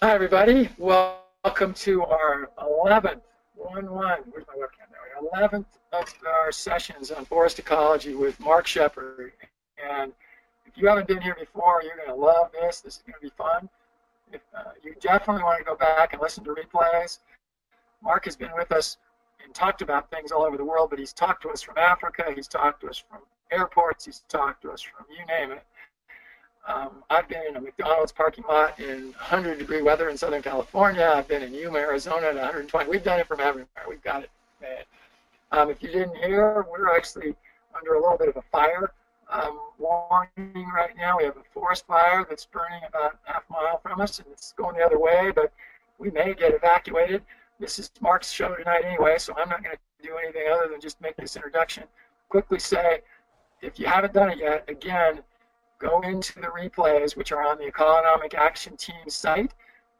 Hi, everybody. Welcome to our 11th, 1 1, where's my webcam there? 11th of our sessions on forest ecology with Mark Shepard. And if you haven't been here before, you're going to love this. This is going to be fun. If, uh, you definitely want to go back and listen to replays. Mark has been with us and talked about things all over the world, but he's talked to us from Africa, he's talked to us from airports, he's talked to us from you name it. Um, I've been in a McDonald's parking lot in 100 degree weather in Southern California. I've been in Yuma, Arizona at 120. We've done it from everywhere. We've got it. Um, if you didn't hear, we're actually under a little bit of a fire um, warning right now. We have a forest fire that's burning about half a mile from us, and it's going the other way, but we may get evacuated. This is Mark's show tonight anyway, so I'm not going to do anything other than just make this introduction. Quickly say, if you haven't done it yet, again, go into the replays, which are on the Economic Action Team site,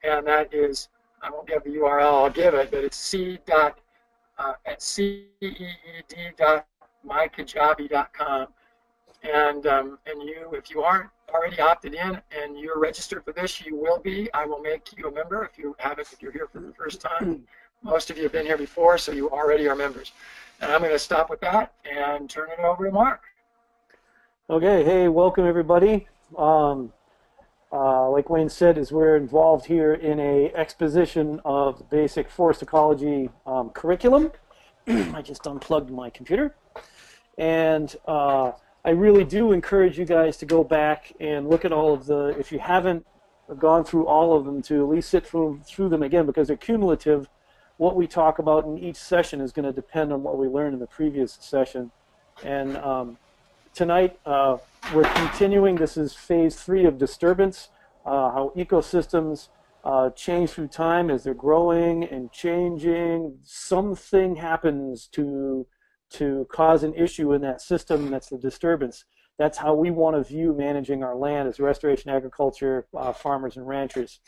and that is, I won't give the URL, I'll give it, but it's c dot uh, at ceed.mykajabi.com. And um, and you, if you aren't already opted in and you're registered for this, you will be. I will make you a member if you haven't. If you're here for the first time, most of you have been here before, so you already are members. And I'm going to stop with that and turn it over to Mark. Okay, hey, welcome everybody. Um, uh, like Wayne said, is we're involved here in a exposition of basic forest ecology um, curriculum. I just unplugged my computer, and uh, I really do encourage you guys to go back and look at all of the. If you haven't gone through all of them, to at least sit through through them again because they're cumulative. What we talk about in each session is going to depend on what we learned in the previous session, and um, tonight uh, we're continuing. This is phase three of disturbance, uh, how ecosystems uh, change through time as they're growing and changing. Something happens to to cause an issue in that system, that's the disturbance. That's how we want to view managing our land as restoration agriculture uh, farmers and ranchers.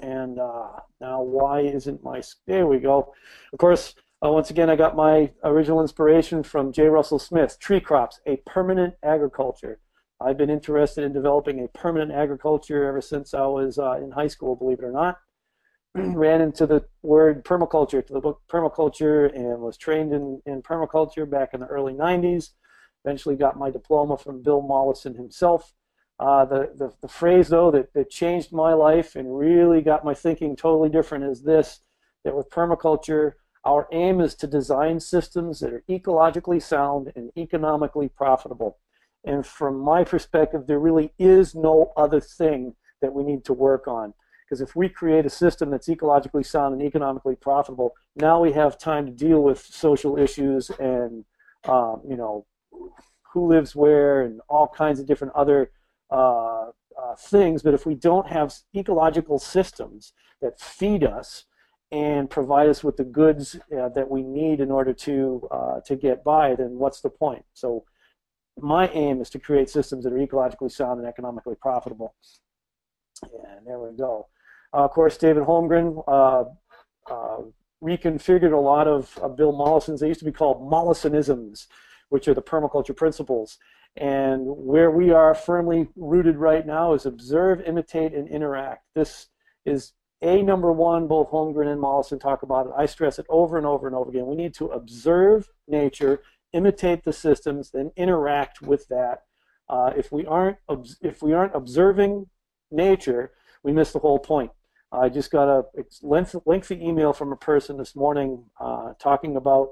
And uh, now, why isn't my? There we go. Of course, uh, once again, I got my original inspiration from J. Russell Smith, Tree Crops, a Permanent Agriculture. I've been interested in developing a permanent agriculture ever since I was uh, in high school, believe it or not. Ran into the word permaculture, to the book Permaculture, and was trained in, in permaculture back in the early 90s. Eventually got my diploma from Bill Mollison himself. Uh, the, the, the phrase, though, that, that changed my life and really got my thinking totally different is this that with permaculture, our aim is to design systems that are ecologically sound and economically profitable. And from my perspective, there really is no other thing that we need to work on. Because if we create a system that's ecologically sound and economically profitable, now we have time to deal with social issues and, um, you know, who lives where and all kinds of different other uh, uh, things. But if we don't have ecological systems that feed us, and provide us with the goods uh, that we need in order to uh, to get by, then what's the point? So my aim is to create systems that are ecologically sound and economically profitable. And there we go. Uh, of course, David Holmgren uh, uh, reconfigured a lot of Bill Mollison's. They used to be called Mollisonisms, which are the permaculture principles. And where we are firmly rooted right now is observe, imitate, and interact. This is a number one, both Holmgren and Mollison talk about it. I stress it over and over and over again. We need to observe nature, imitate the systems, then interact with that. Uh, if we aren't if we aren't observing nature, we miss the whole point. I just got a lengthy, email from a person this morning uh, talking about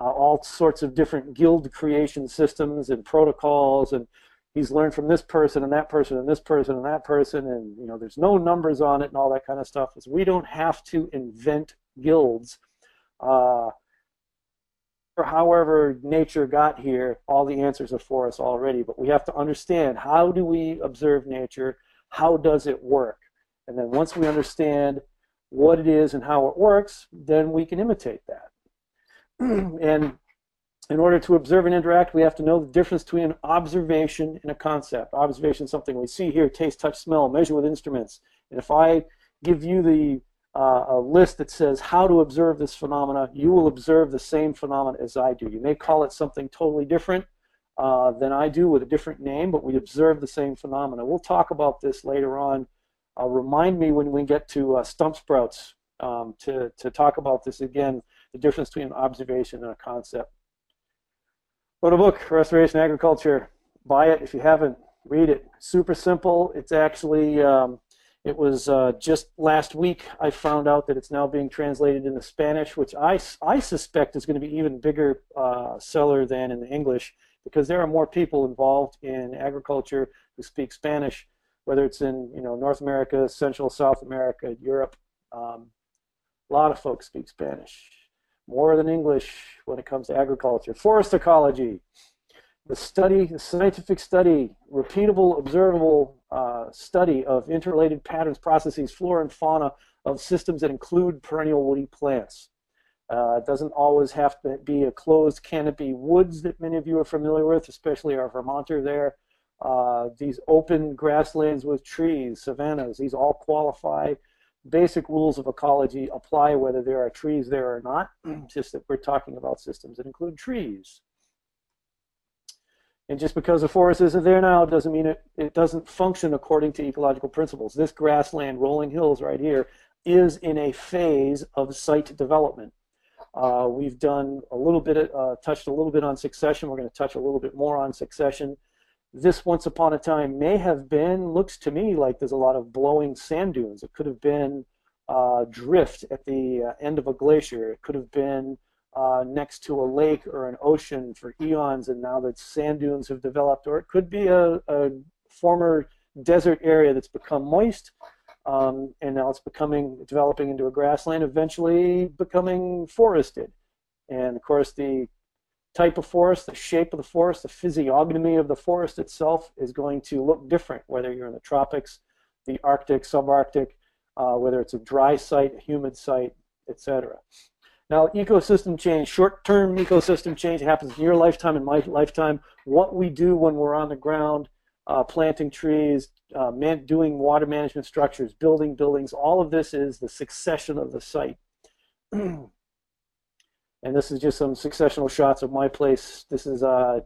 uh, all sorts of different guild creation systems and protocols and he's learned from this person and that person and this person and that person and you know there's no numbers on it and all that kind of stuff. Is we don't have to invent guilds. Uh, or however nature got here all the answers are for us already but we have to understand how do we observe nature? How does it work? And then once we understand what it is and how it works, then we can imitate that. and in order to observe and interact, we have to know the difference between an observation and a concept. Observation is something we see, hear, taste, touch, smell, measure with instruments. And if I give you the uh, a list that says how to observe this phenomena, you will observe the same phenomena as I do. You may call it something totally different uh, than I do with a different name, but we observe the same phenomena. We'll talk about this later on. Uh, remind me when we get to uh, stump sprouts um, to, to talk about this again, the difference between an observation and a concept. Wrote a book, Restoration Agriculture. Buy it if you haven't. Read it. Super simple. It's actually, um, it was uh, just last week I found out that it's now being translated into Spanish, which I, I suspect is going to be even bigger uh, seller than in the English because there are more people involved in agriculture who speak Spanish, whether it's in you know North America, Central South America, Europe. Um, a lot of folks speak Spanish more than English when it comes to agriculture. Forest ecology, the study, the scientific study, repeatable, observable uh, study of interrelated patterns, processes, flora and fauna of systems that include perennial woody plants. Uh, it doesn't always have to be a closed canopy woods that many of you are familiar with, especially our Vermonter there. Uh, these open grasslands with trees, savannas, these all qualify basic rules of ecology apply whether there are trees there or not, just that we're talking about systems that include trees. And just because a forest isn't there now doesn't mean it, it doesn't function according to ecological principles. This grassland, rolling hills right here, is in a phase of site development. Uh, we've done a little bit, uh, touched a little bit on succession. We're going to touch a little bit more on succession this once upon a time may have been, looks to me like there's a lot of blowing sand dunes. It could have been uh, drift at the uh, end of a glacier. It could have been uh, next to a lake or an ocean for eons, and now that sand dunes have developed. Or it could be a, a former desert area that's become moist, um, and now it's becoming developing into a grassland, eventually becoming forested. And of course, the type of forest, the shape of the forest, the physiognomy of the forest itself is going to look different, whether you're in the tropics, the Arctic, subarctic, uh, whether it's a dry site, a humid site, etc. Now, ecosystem change, short-term ecosystem change happens in your lifetime, in my lifetime. What we do when we're on the ground, uh, planting trees, uh, man, doing water management structures, building buildings, all of this is the succession of the site. And this is just some successional shots of my place. This is uh,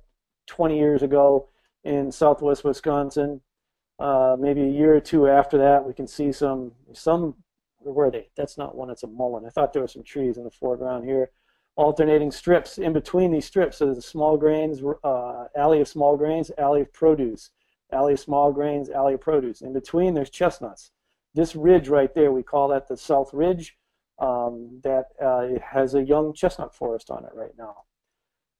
20 years ago in southwest Wisconsin. Uh, maybe a year or two after that, we can see some, some, where are they? That's not one, it's a mullein. I thought there were some trees in the foreground here. Alternating strips in between these strips. So there's a small grains, uh, alley of small grains, alley of produce, alley of small grains, alley of produce. In between, there's chestnuts. This ridge right there, we call that the South Ridge um, that uh, has a young chestnut forest on it right now.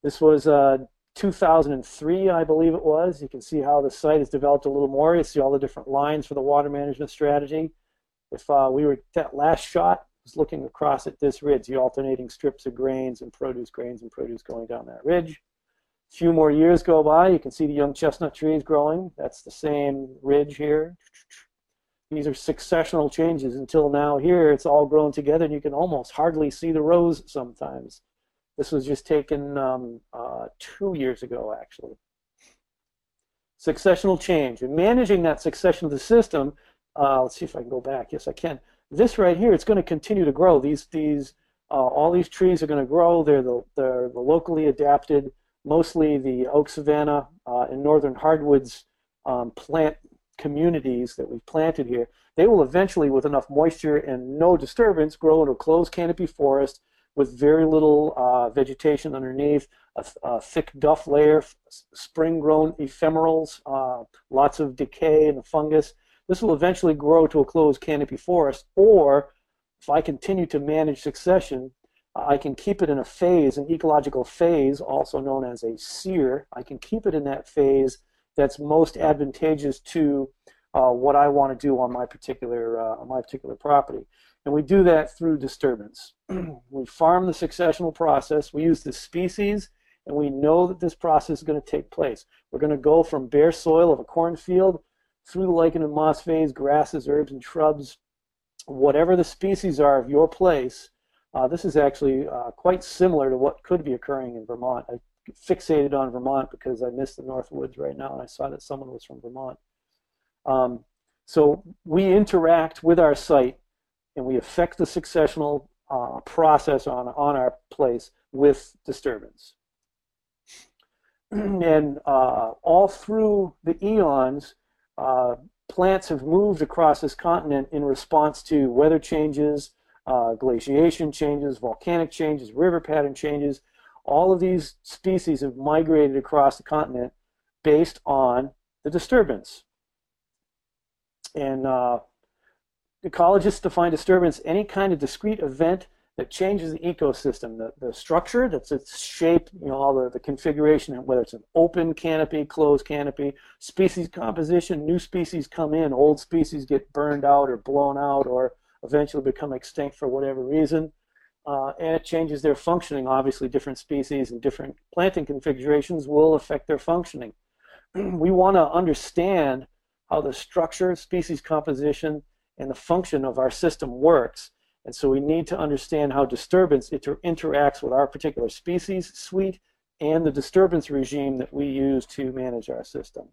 This was uh, 2003, I believe it was. You can see how the site has developed a little more. You see all the different lines for the water management strategy. If uh, we were that last shot was looking across at this ridge, the alternating strips of grains and produce, grains and produce going down that ridge. A few more years go by, you can see the young chestnut trees growing. That's the same ridge here. These are successional changes until now here it's all grown together and you can almost hardly see the rows sometimes. This was just taken um, uh, two years ago actually. Successional change and managing that succession of the system, uh, let's see if I can go back. Yes, I can. This right here, it's going to continue to grow. These, these, uh, all these trees are going to grow. They're the, they're the locally adapted, mostly the oak savanna uh, and northern hardwoods um, plant communities that we've planted here, they will eventually, with enough moisture and no disturbance, grow into a closed canopy forest with very little uh, vegetation underneath, a, a, thick duff layer, spring-grown ephemerals, uh, lots of decay and fungus. This will eventually grow to a closed canopy forest, or if I continue to manage succession, I can keep it in a phase, an ecological phase, also known as a sere. I can keep it in that phase that's most advantageous to uh, what I want to do on my particular uh, on my particular property. And we do that through disturbance. we farm the successional process. We use the species, and we know that this process is going to take place. We're going to go from bare soil of a cornfield through the lichen and moss phase, grasses, herbs, and shrubs, whatever the species are of your place, uh, this is actually uh, quite similar to what could be occurring in Vermont. I fixated on Vermont because I missed the North Woods right now, and I saw that someone was from Vermont. Um, so we interact with our site, and we affect the successional uh, process on, on our place with disturbance. and uh, all through the eons, uh, plants have moved across this continent in response to weather changes, uh, glaciation changes, volcanic changes, river pattern changes. All of these species have migrated across the continent based on the disturbance. And uh, ecologists define disturbance any kind of discrete event that changes the ecosystem, the, the structure, that's its shape, you know, all the, the configuration, whether it's an open canopy, closed canopy, species composition, new species come in, old species get burned out or blown out or eventually become extinct for whatever reason. Uh, and it changes their functioning. Obviously, different species and different planting configurations will affect their functioning. we want to understand how the structure, species composition, and the function of our system works and so we need to understand how disturbance inter interacts with our particular species suite and the disturbance regime that we use to manage our system.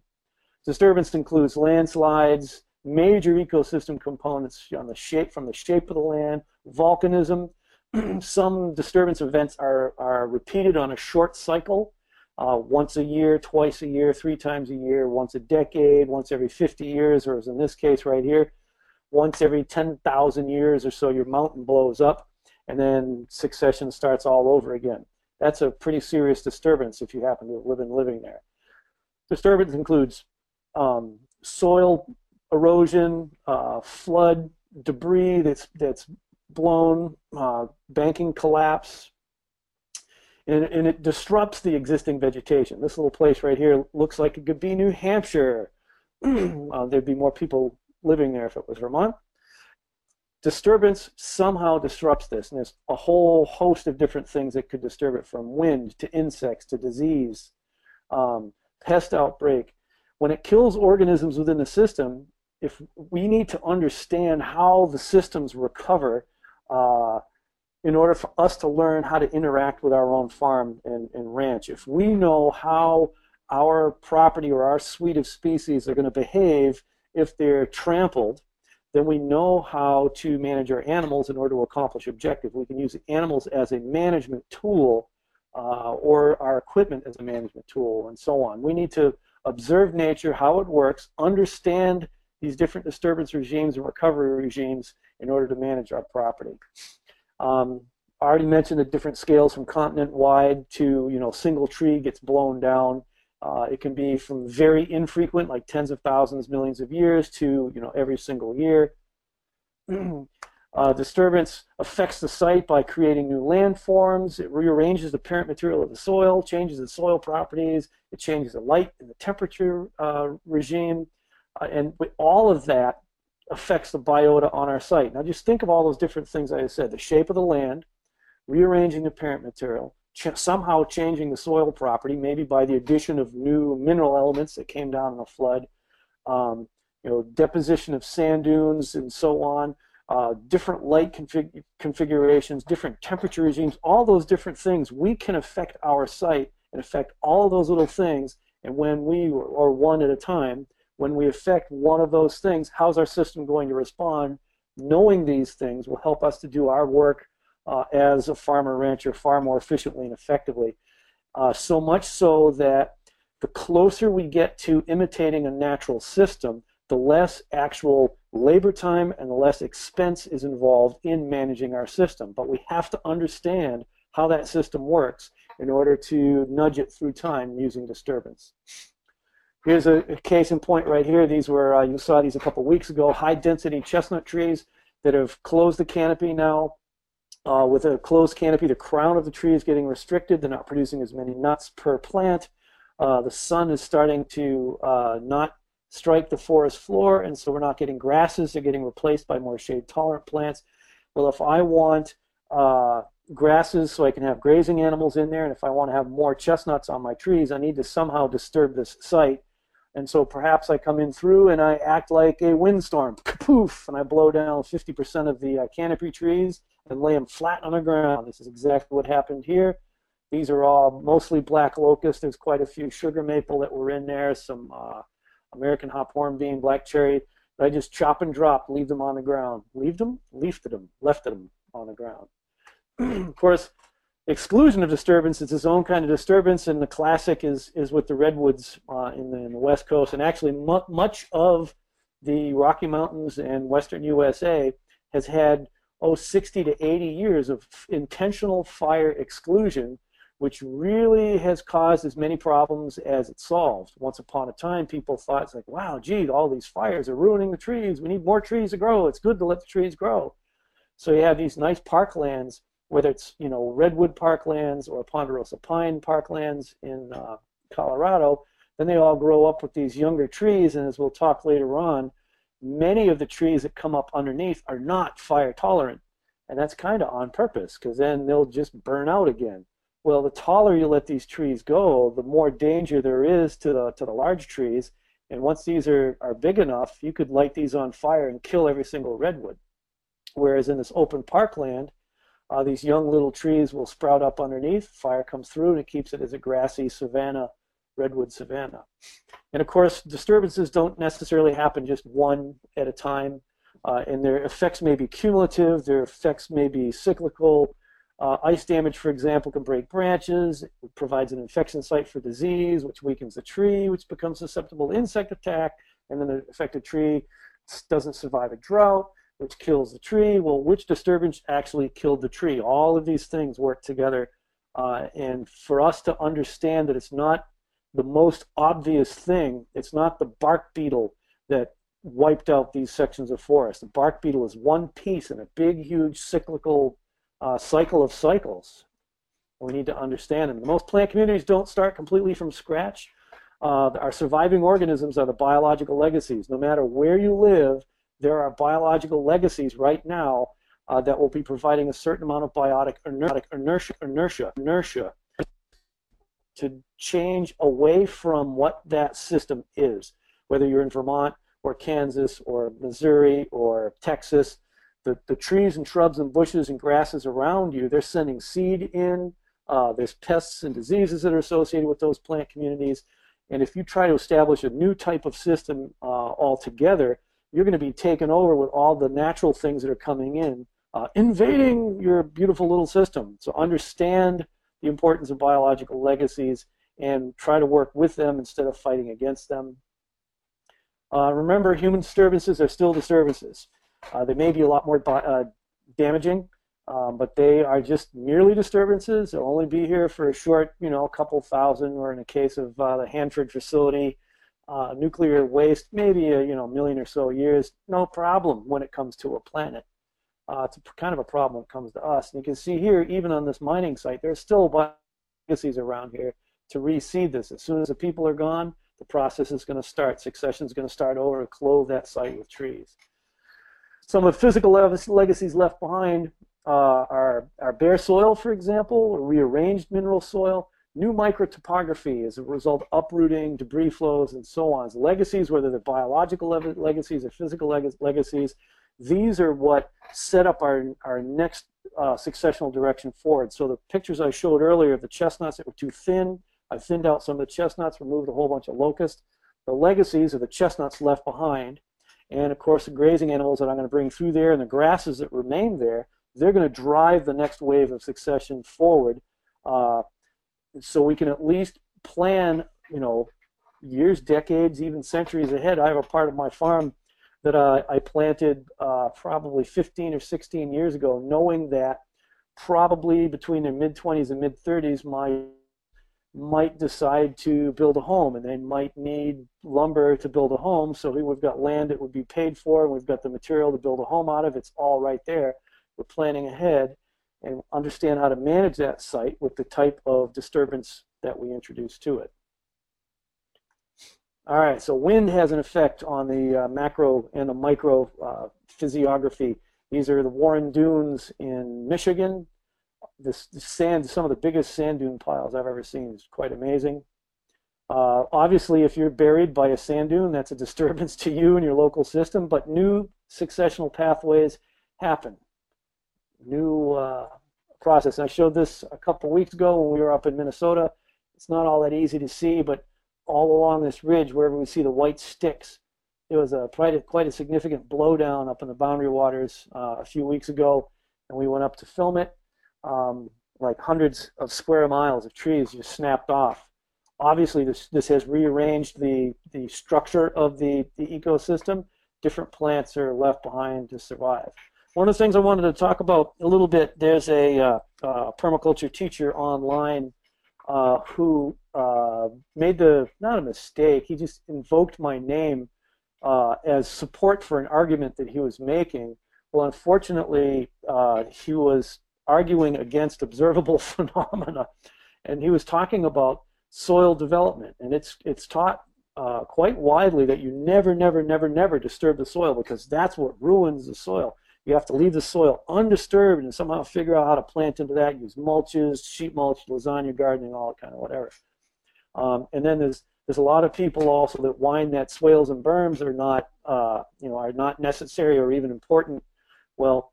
Disturbance includes landslides, major ecosystem components on the shape from the shape of the land, volcanism. Some disturbance events are, are repeated on a short cycle, uh, once a year, twice a year, three times a year, once a decade, once every 50 years, or as in this case right here, once every 10,000 years or so, your mountain blows up, and then succession starts all over again. That's a pretty serious disturbance if you happen to live in living there. Disturbance includes um, soil erosion, uh, flood, debris that's that's blown, uh, banking collapse, and, and, it disrupts the existing vegetation. This little place right here looks like it could be New Hampshire. uh, there'd be more people living there if it was Vermont. Disturbance somehow disrupts this, and there's a whole host of different things that could disturb it, from wind to insects to disease, um, pest outbreak. When it kills organisms within the system, if we need to understand how the systems recover uh, in order for us to learn how to interact with our own farm and, and ranch. If we know how our property or our suite of species are going to behave if they're trampled, then we know how to manage our animals in order to accomplish objective. We can use animals as a management tool uh, or our equipment as a management tool and so on. We need to observe nature, how it works, understand these different disturbance regimes and recovery regimes in order to manage our property. Um, I already mentioned the different scales from continent wide to, you know, single tree gets blown down. Uh, it can be from very infrequent, like tens of thousands, millions of years, to you know every single year. uh, disturbance affects the site by creating new landforms. It rearranges the parent material of the soil, changes the soil properties. It changes the light and the temperature uh, regime, uh, and all of that affects the biota on our site. Now, just think of all those different things I said: the shape of the land, rearranging the parent material, ch- somehow changing the soil property, maybe by the addition of new mineral elements that came down in a flood, um, you know, deposition of sand dunes and so on, uh, different light config- configurations, different temperature regimes, all those different things, we can affect our site and affect all those little things. And when we, or one at a time, when we affect one of those things, how's our system going to respond? Knowing these things will help us to do our work uh, as a farmer rancher far more efficiently and effectively. Uh, so much so that the closer we get to imitating a natural system, the less actual labor time and the less expense is involved in managing our system. But we have to understand how that system works in order to nudge it through time using disturbance. Here's a, a case in point right here. These were, uh, you saw these a couple weeks ago, high density chestnut trees that have closed the canopy now uh, with a closed canopy, the crown of the tree is getting restricted. They're not producing as many nuts per plant. Uh, the sun is starting to uh, not strike the forest floor, and so we're not getting grasses. They're getting replaced by more shade-tolerant plants. Well, if I want uh, grasses so I can have grazing animals in there, and if I want to have more chestnuts on my trees, I need to somehow disturb this site. And so perhaps I come in through and I act like a windstorm. poof, and I blow down 50% of the uh, canopy trees and lay them flat on the ground. This is exactly what happened here. These are all mostly black locust. There's quite a few sugar maple that were in there, some uh, American hop hornbeam, black cherry. But I just chop and drop, leave them on the ground. Leave them? Leafed them, left them on the ground. of course, exclusion of disturbance. It's its own kind of disturbance, and the classic is, is with the redwoods uh, in, the, in the west coast. And actually, mu- much of the Rocky Mountains and western USA has had, oh, 60 to 80 years of intentional fire exclusion which really has caused as many problems as it solved. Once upon a time, people thought it's like, wow, gee, all these fires are ruining the trees. We need more trees to grow. It's good to let the trees grow. So you have these nice parklands, whether it's you know redwood parklands or ponderosa pine parklands in uh, Colorado. Then they all grow up with these younger trees, and as we'll talk later on, many of the trees that come up underneath are not fire tolerant, and that's kind of on purpose because then they'll just burn out again. Well, the taller you let these trees go, the more danger there is to the, to the large trees. And once these are, are big enough, you could light these on fire and kill every single redwood. Whereas in this open parkland, uh, these young little trees will sprout up underneath, fire comes through, and it keeps it as a grassy savanna, redwood savanna. And of course, disturbances don't necessarily happen just one at a time, uh, and their effects may be cumulative, their effects may be cyclical, uh, ice damage, for example, can break branches. It provides an infection site for disease, which weakens the tree, which becomes susceptible to insect attack, and then the affected tree doesn't survive a drought, which kills the tree. Well, which disturbance actually killed the tree? All of these things work together. Uh, and for us to understand that it's not the most obvious thing, it's not the bark beetle that wiped out these sections of forest. The bark beetle is one piece in a big, huge cyclical uh, cycle of cycles. We need to understand them. Most plant communities don't start completely from scratch. Uh, our surviving organisms are the biological legacies. No matter where you live, there are biological legacies right now uh, that will be providing a certain amount of biotic inertia, inertia, inertia to change away from what that system is. Whether you're in Vermont or Kansas or Missouri or Texas, the, the trees and shrubs and bushes and grasses around you, they're sending seed in. Uh, there's pests and diseases that are associated with those plant communities. And if you try to establish a new type of system uh, altogether, you're going to be taken over with all the natural things that are coming in, uh, invading your beautiful little system. So understand the importance of biological legacies and try to work with them instead of fighting against them. Uh, remember, human disturbances are still disturbances. Uh, they may be a lot more uh, damaging, um, but they are just merely disturbances. They'll only be here for a short, you know, couple thousand, or in the case of uh, the Hanford facility, uh, nuclear waste, maybe a you know million or so years. No problem when it comes to a planet. Uh, it's kind of a problem when it comes to us. And you can see here, even on this mining site, there's still legacies around here to reseed this. As soon as the people are gone, the process is going to start. Succession is going to start over, and clothe that site with trees. Some of the physical legacies left behind uh, are, are bare soil, for example, or rearranged mineral soil, new microtopography as a result of uprooting, debris flows, and so on. So legacies, whether they're biological legacies or physical leg legacies, these are what set up our, our next uh, successional direction forward. So the pictures I showed earlier of the chestnuts that were too thin, I thinned out some of the chestnuts, removed a whole bunch of locust. The legacies are the chestnuts left behind and of course the grazing animals that I'm going to bring through there and the grasses that remain there, they're going to drive the next wave of succession forward. Uh, so we can at least plan, you know, years, decades, even centuries ahead. I have a part of my farm that uh, I planted uh, probably 15 or 16 years ago, knowing that probably between their mid 20s and mid 30s, my might decide to build a home and they might need lumber to build a home. So we've got land that would be paid for and we've got the material to build a home out of. It's all right there. We're planning ahead and understand how to manage that site with the type of disturbance that we introduce to it. All right, so wind has an effect on the uh, macro and the micro uh, physiography. These are the Warren Dunes in Michigan this, sand, some of the biggest sand dune piles I've ever seen. It's quite amazing. Uh, obviously, if you're buried by a sand dune, that's a disturbance to you and your local system. But new successional pathways happen. New uh, process. And I showed this a couple weeks ago when we were up in Minnesota. It's not all that easy to see, but all along this ridge, wherever we see the white sticks, it was a quite a, quite a significant blowdown up in the boundary waters uh, a few weeks ago, and we went up to film it. Um, like hundreds of square miles of trees just snapped off. Obviously, this this has rearranged the the structure of the the ecosystem. Different plants are left behind to survive. One of the things I wanted to talk about a little bit. There's a uh, uh, permaculture teacher online uh, who uh, made the not a mistake. He just invoked my name uh, as support for an argument that he was making. Well, unfortunately, uh, he was arguing against observable phenomena, and he was talking about soil development, and it's it's taught uh, quite widely that you never, never, never, never disturb the soil because that's what ruins the soil. You have to leave the soil undisturbed and somehow figure out how to plant into that. Use mulches, sheet mulch, lasagna gardening, all kind of whatever. Um, and then there's there's a lot of people also that whine that swales and berms are not uh, you know are not necessary or even important. Well,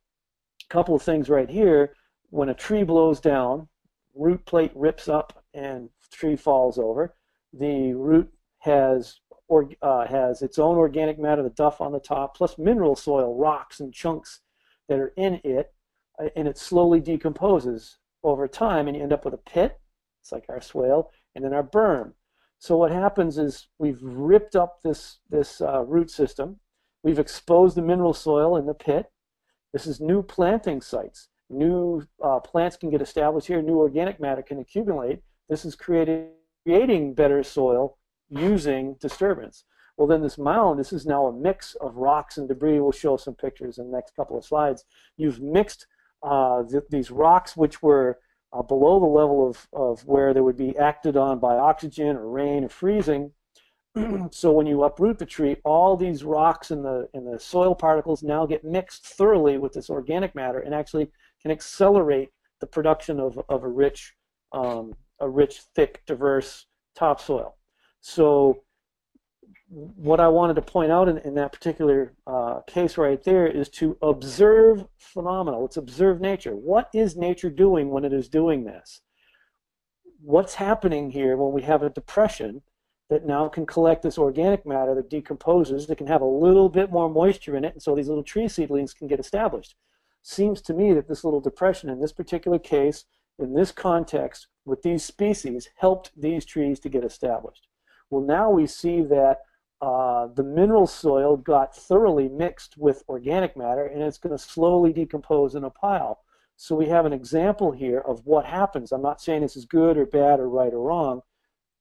a couple of things right here. When a tree blows down, root plate rips up and tree falls over. The root has or uh, has its own organic matter, the duff on the top, plus mineral soil, rocks and chunks that are in it, uh, and it slowly decomposes over time, and you end up with a pit. It's like our swale, and then our berm. So what happens is we've ripped up this this uh, root system, we've exposed the mineral soil in the pit. This is new planting sites. New uh, plants can get established here. New organic matter can accumulate. This is creating creating better soil using disturbance. Well, then this mound, this is now a mix of rocks and debris. We'll show some pictures in the next couple of slides. You've mixed uh, th these rocks, which were uh, below the level of, of where they would be acted on by oxygen or rain or freezing. so when you uproot the tree, all these rocks and the, and the soil particles now get mixed thoroughly with this organic matter and actually can accelerate the production of, of a rich, um, a rich, thick, diverse topsoil. So what I wanted to point out in, in that particular uh, case right there is to observe phenomena. Let's observe nature. What is nature doing when it is doing this? What's happening here when we have a depression that now can collect this organic matter that decomposes, that can have a little bit more moisture in it, and so these little tree seedlings can get established. Seems to me that this little depression in this particular case, in this context, with these species, helped these trees to get established. Well, now we see that uh, the mineral soil got thoroughly mixed with organic matter and it's going to slowly decompose in a pile. So we have an example here of what happens. I'm not saying this is good or bad or right or wrong.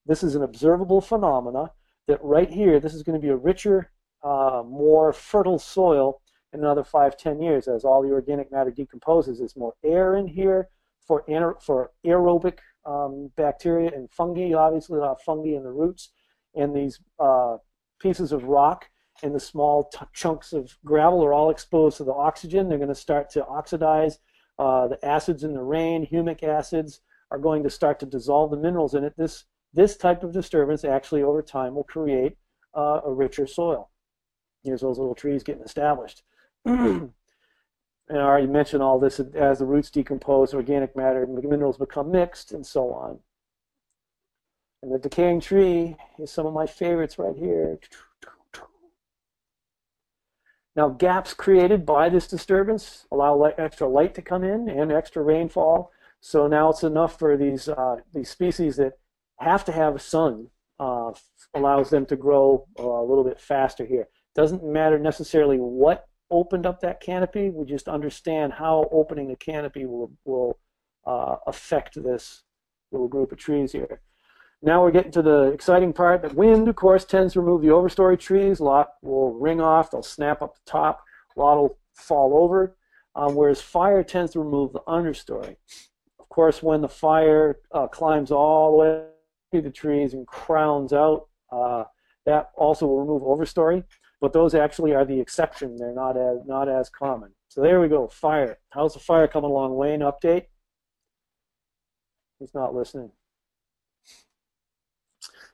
This is an observable phenomena that right here, this is going to be a richer, uh, more fertile soil in another five, ten years as all the organic matter decomposes. There's more air in here for, for aerobic um, bacteria and fungi, obviously a lot of fungi in the roots, and these uh, pieces of rock and the small chunks of gravel are all exposed to the oxygen. They're going to start to oxidize. Uh, the acids in the rain, humic acids, are going to start to dissolve the minerals in it. This this type of disturbance actually over time will create uh, a richer soil. Here's those little trees getting established. and I already mentioned all this as the roots decompose, organic matter and minerals become mixed, and so on. And the decaying tree is some of my favorites right here. Now, gaps created by this disturbance allow extra light to come in and extra rainfall. So now it's enough for these uh, these species that have to have sun uh, allows them to grow uh, a little bit faster here. Doesn't matter necessarily what opened up that canopy. We just understand how opening the canopy will will uh, affect this little group of trees here. Now we're getting to the exciting part. The wind, of course, tends to remove the overstory trees. Lot will ring off. They'll snap up the top. A lot will fall over. Um, whereas fire tends to remove the understory. Of course, when the fire uh, climbs all the way through the trees and crowns out, uh, that also will remove overstory. But those actually are the exception. They're not as not as common. So there we go. Fire. How's the fire coming along? Wayne, update. He's not listening.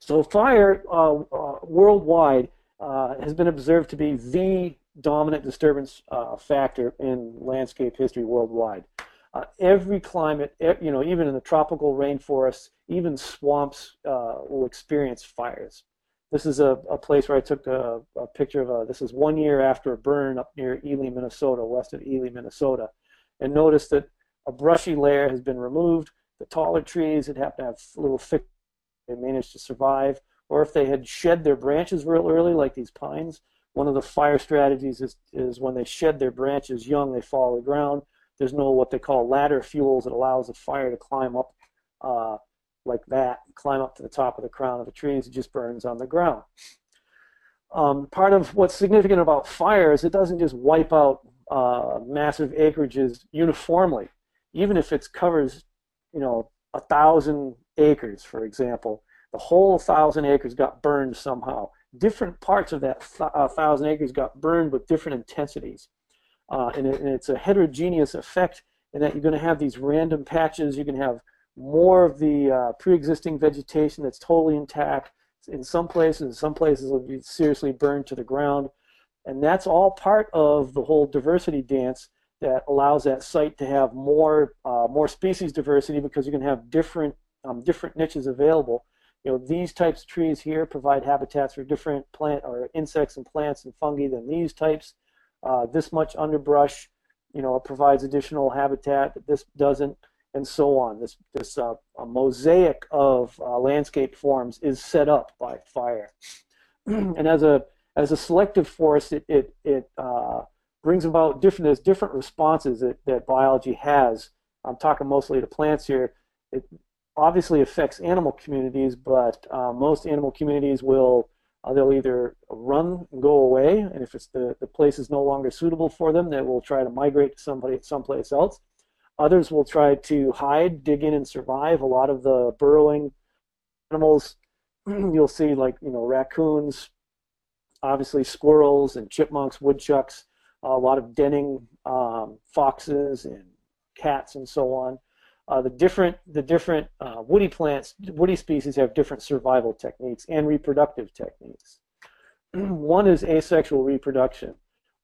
So fire uh, uh, worldwide uh, has been observed to be the dominant disturbance uh, factor in landscape history worldwide. Uh, every climate, you know, even in the tropical rainforests, even swamps uh, will experience fires. This is a, a place where I took a, a picture of a, this is one year after a burn up near Ely, Minnesota, west of Ely, Minnesota. And notice that a brushy layer has been removed. The taller trees that have to have little thick, they managed to survive. Or if they had shed their branches real early, like these pines, one of the fire strategies is, is when they shed their branches young, they fall to the ground. There's no what they call ladder fuels that allows the fire to climb up uh, like that, climb up to the top of the crown of the trees. It just burns on the ground. Um, part of what's significant about fire is it doesn't just wipe out uh, massive acreages uniformly. Even if it covers, you know, a thousand acres, for example, the whole thousand acres got burned somehow. Different parts of that th- uh, thousand acres got burned with different intensities. Uh, and, it, and, it's a heterogeneous effect in that you're going to have these random patches. You can have more of the uh, pre-existing vegetation that's totally intact. In some places, in some places will be seriously burned to the ground. And that's all part of the whole diversity dance that allows that site to have more uh, more species diversity because you can have different um, different niches available. You know, these types of trees here provide habitats for different plant or insects and plants and fungi than these types. Uh, this much underbrush, you know, provides additional habitat that this doesn't, and so on. This this uh, mosaic of uh, landscape forms is set up by fire, and as a as a selective force, it it, it uh, brings about different there's different responses that, that biology has. I'm talking mostly to plants here. It obviously affects animal communities, but uh, most animal communities will uh, they'll either run and go away, and if it's the, the place is no longer suitable for them, they will try to migrate to somebody someplace else. Others will try to hide, dig in, and survive. A lot of the burrowing animals you'll see, like you know, raccoons, obviously squirrels and chipmunks, woodchucks, a lot of denning um, foxes and cats and so on. Uh, the different the different uh, woody plants, woody species have different survival techniques and reproductive techniques. One is asexual reproduction.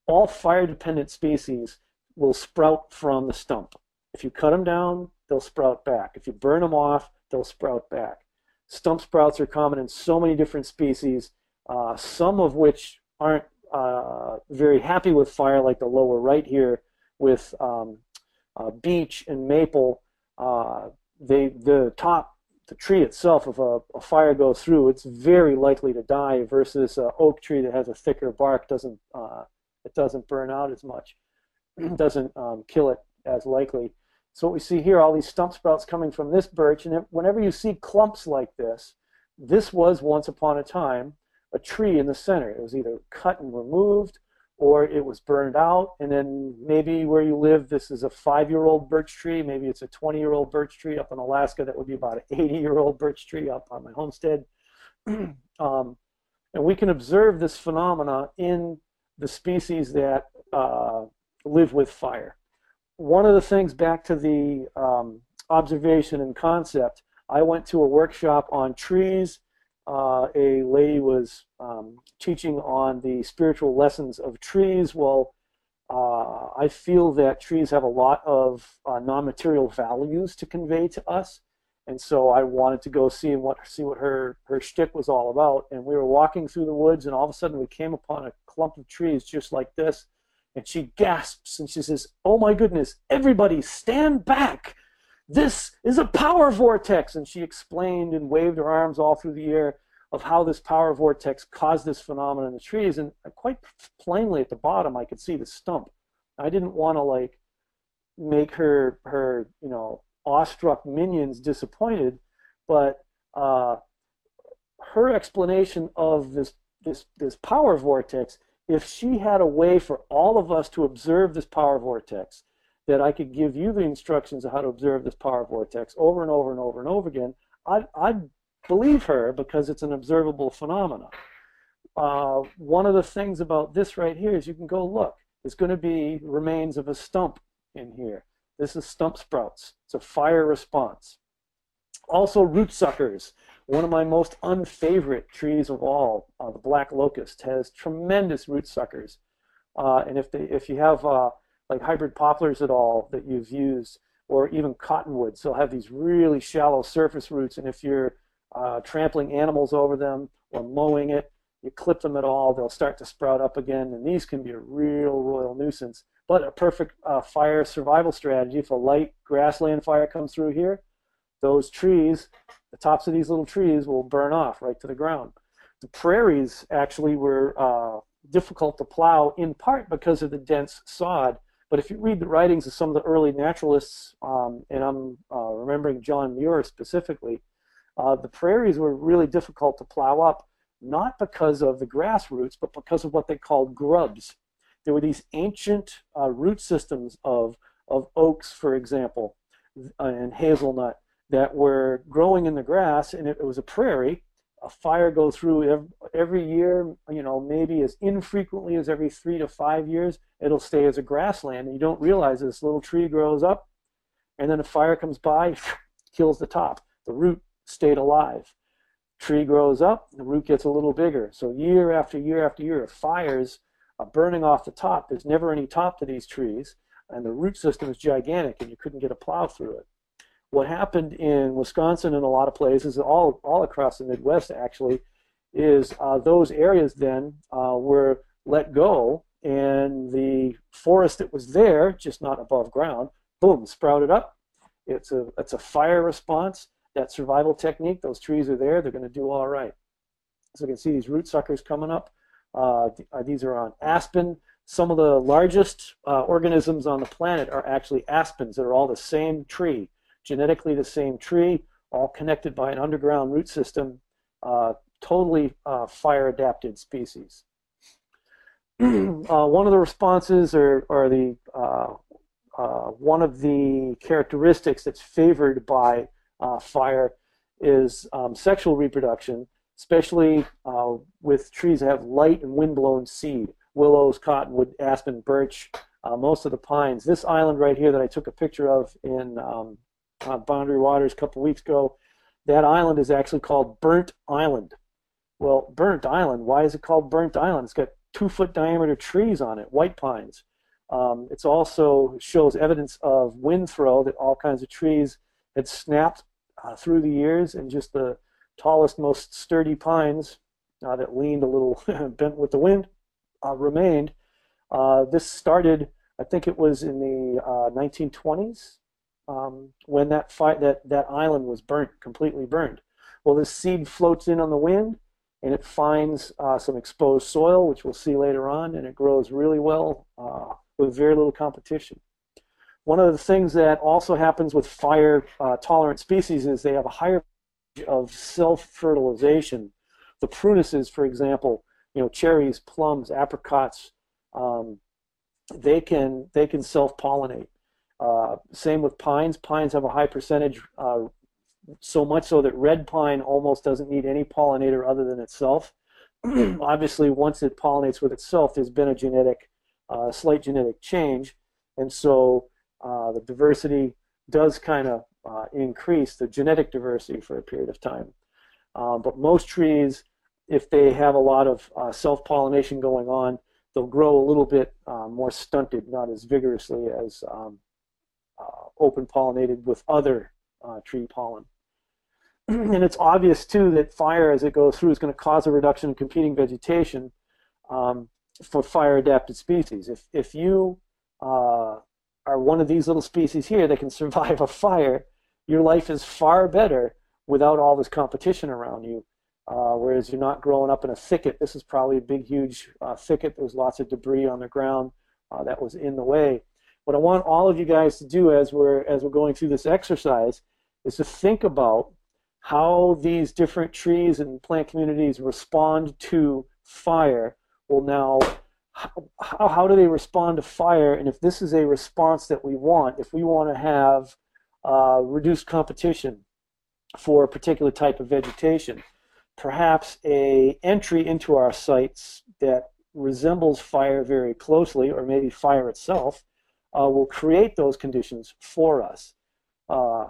All fire-dependent species will sprout from the stump. If you cut them down, they'll sprout back. If you burn them off, they'll sprout back. Stump sprouts are common in so many different species, uh, some of which aren't uh, very happy with fire, like the lower right here with um, uh, beech and maple uh, they the top the tree itself, if a, a, fire goes through, it's very likely to die. Versus an oak tree that has a thicker bark doesn't uh, it doesn't burn out as much, doesn't um, kill it as likely. So what we see here, all these stump sprouts coming from this birch, and whenever you see clumps like this, this was once upon a time a tree in the center. It was either cut and removed, or it was burned out. And then maybe where you live, this is a five year old birch tree. Maybe it's a 20 year old birch tree up in Alaska. That would be about an 80 year old birch tree up on my homestead. um, and we can observe this phenomena in the species that uh, live with fire. One of the things back to the um, observation and concept, I went to a workshop on trees uh, a lady was um, teaching on the spiritual lessons of trees. Well, uh, I feel that trees have a lot of uh, non-material values to convey to us, and so I wanted to go see what see what her her shtick was all about. And we were walking through the woods, and all of a sudden we came upon a clump of trees just like this, and she gasps and she says, "Oh my goodness! Everybody, stand back!" This is a power vortex. And she explained and waved her arms all through the air of how this power vortex caused this phenomenon in the trees. And quite plainly at the bottom, I could see the stump. I didn't want to like make her her you know awestruck minions disappointed, but uh, her explanation of this this this power vortex. If she had a way for all of us to observe this power vortex, that I could give you the instructions of how to observe this power vortex over and over and over and over again, I'd, I'd believe her because it's an observable phenomenon. Uh, one of the things about this right here is you can go look. There's going to be remains of a stump in here. This is stump sprouts. It's a fire response. Also root suckers. One of my most unfavorite trees of all, uh, the black locust, has tremendous root suckers. Uh, and if they, if you have uh, like hybrid poplars at all that you've used, or even cottonwoods, they'll have these really shallow surface roots. And if you're uh, trampling animals over them or mowing it, you clip them at all, they'll start to sprout up again. And these can be a real royal nuisance. But a perfect uh, fire survival strategy. If a light grassland fire comes through here, those trees, the tops of these little trees will burn off right to the ground. The prairies actually were uh, difficult to plow in part because of the dense sod. But if you read the writings of some of the early naturalists, um, and I'm uh, remembering John Muir specifically, uh, the prairies were really difficult to plow up, not because of the grass roots, but because of what they called grubs. There were these ancient uh, root systems of, of oaks, for example, uh, and hazelnut that were growing in the grass, and it, it was a prairie. A fire goes through every, year, you know, maybe as infrequently as every three to five years, it'll stay as a grassland. And you don't realize this little tree grows up, and then a fire comes by, kills the top. The root stayed alive. Tree grows up, the root gets a little bigger. So year after year after year fires are burning off the top. There's never any top to these trees, and the root system is gigantic, and you couldn't get a plow through it what happened in Wisconsin and a lot of places, all, all across the Midwest actually, is uh, those areas then uh, were let go and the forest that was there, just not above ground, boom, sprouted up. It's a, it's a fire response, that survival technique. Those trees are there, they're going to do all right. So you can see these root suckers coming up. Uh, uh these are on aspen. Some of the largest uh, organisms on the planet are actually aspens that are all the same tree genetically the same tree, all connected by an underground root system, uh, totally uh, fire adapted species. uh, one of the responses or, the uh, uh, one of the characteristics that's favored by uh, fire is um, sexual reproduction, especially with trees that have light and wind-blown seed. Willows, cottonwood, aspen, birch, most of the pines. This island right here that I took a picture of in um, uh, Boundary Waters a couple weeks ago. That island is actually called Burnt Island. Well, Burnt Island, why is it called Burnt Island? It's got two foot diameter trees on it, white pines. Um, it also shows evidence of wind throw that all kinds of trees had snapped uh, through the years, and just the tallest, most sturdy pines uh, that leaned a little bent with the wind uh, remained. Uh, this started, I think it was in the 1920s, uh, um, when that, that, that island was burnt, completely burned. Well, this seed floats in on the wind and it finds uh, some exposed soil, which we'll see later on, and it grows really well uh, with very little competition. One of the things that also happens with fire uh, tolerant species is they have a higher of self-fertilization. The prunuses, for example, you know, cherries, plums, apricots, um, they can they can self-pollinate. Uh, same with pines. Pines have a high percentage, uh, so much so that red pine almost doesn't need any pollinator other than itself. Obviously, once it pollinates with itself, there's been a genetic, uh, slight genetic change, and so uh, the diversity does kind of uh, increase the genetic diversity for a period of time. but most trees, if they have a lot of self-pollination going on, they'll grow a little bit more stunted, not as vigorously as um, open pollinated with other uh, tree pollen. and it's obvious too that fire as it goes through is going to cause a reduction in competing vegetation um, for fire adapted species. If, if you uh, are one of these little species here that can survive a fire, your life is far better without all this competition around you. Uh, whereas you're not growing up in a thicket. This is probably a big, huge uh, thicket. There's lots of debris on the ground uh, that was in the way. What I want all of you guys to do as we're as we're going through this exercise is to think about how these different trees and plant communities respond to fire. Well, now, how, how do they respond to fire? And if this is a response that we want, if we want to have uh, reduced competition for a particular type of vegetation, perhaps a entry into our sites that resembles fire very closely, or maybe fire itself, uh, will create those conditions for us. Uh,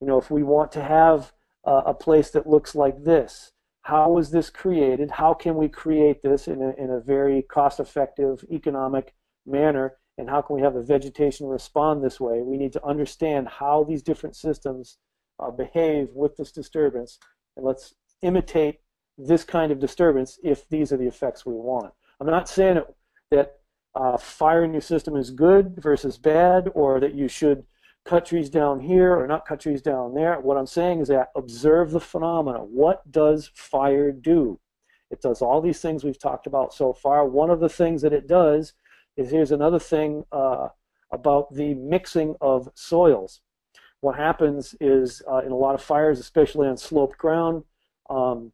you know, if we want to have uh, a place that looks like this, how was this created? How can we create this in a, in a very cost-effective, economic manner? And how can we have the vegetation respond this way? We need to understand how these different systems uh, behave with this disturbance, and let's imitate this kind of disturbance if these are the effects we want. I'm not saying that uh, fire in your system is good versus bad, or that you should cut trees down here or not cut trees down there. What I'm saying is that observe the phenomena. What does fire do? It does all these things we've talked about so far. One of the things that it does is here's another thing uh, about the mixing of soils. What happens is uh, in a lot of fires, especially on sloped ground, um,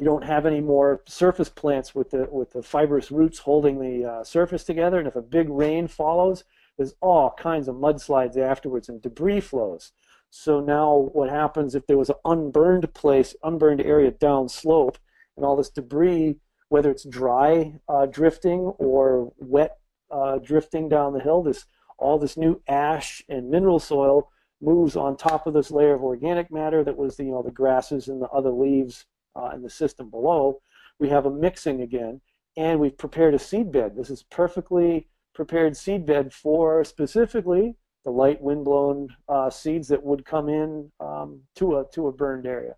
you don't have any more surface plants with the with the fibrous roots holding the uh, surface together. And if a big rain follows, there's all kinds of mudslides afterwards and debris flows. So now what happens if there was an unburned place, unburned area downslope, and all this debris, whether it's dry uh, drifting or wet uh, drifting down the hill, this all this new ash and mineral soil moves on top of this layer of organic matter that was the you know the grasses and the other leaves uh, in the system below. We have a mixing again, and we've prepared a seed bed. This is perfectly prepared seed bed for specifically the light windblown uh, seeds that would come in um, to a to a burned area.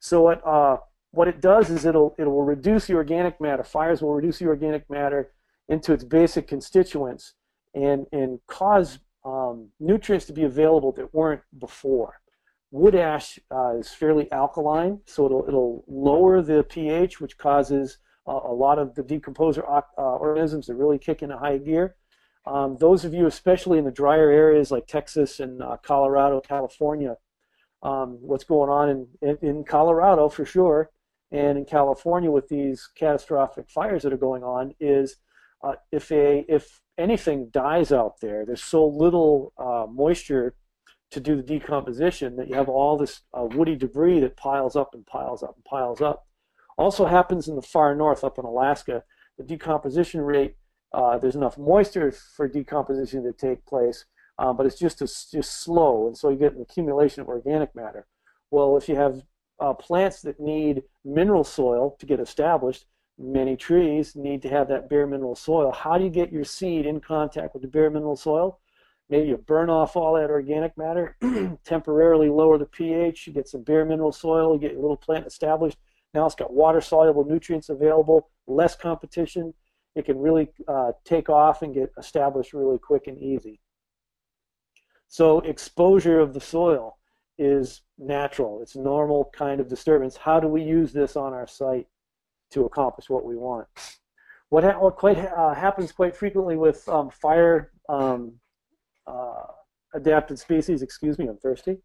So what uh, what it does is it'll it will reduce the organic matter. Fires will reduce the organic matter into its basic constituents and and cause um, nutrients to be available that weren't before. Wood ash uh, is fairly alkaline, so it'll it'll lower the pH, which causes uh, a lot of the decomposer uh, organisms to really kick into high gear. Um, those of you, especially in the drier areas like Texas and uh, Colorado, California, um, what's going on in, in, in, Colorado for sure, and in California with these catastrophic fires that are going on is uh, if a if anything dies out there, there's so little uh, moisture to do the decomposition that you have all this uh, woody debris that piles up and piles up and piles up. Also happens in the far north up in Alaska. The decomposition rate, uh, there's enough moisture for decomposition to take place, uh, but it's just just slow, and so you get an accumulation of organic matter. Well, if you have uh, plants that need mineral soil to get established, many trees need to have that bare mineral soil. How do you get your seed in contact with the bare mineral soil? Maybe you burn off all that organic matter, temporarily lower the pH, you get some bare mineral soil, you get your little plant established, now it's got water soluble nutrients available, less competition. It can really uh, take off and get established really quick and easy. So exposure of the soil is natural. It's normal kind of disturbance. How do we use this on our site to accomplish what we want? What, ha what quite uh, happens quite frequently with um, fire um, uh, adapted species, excuse me, I'm thirsty.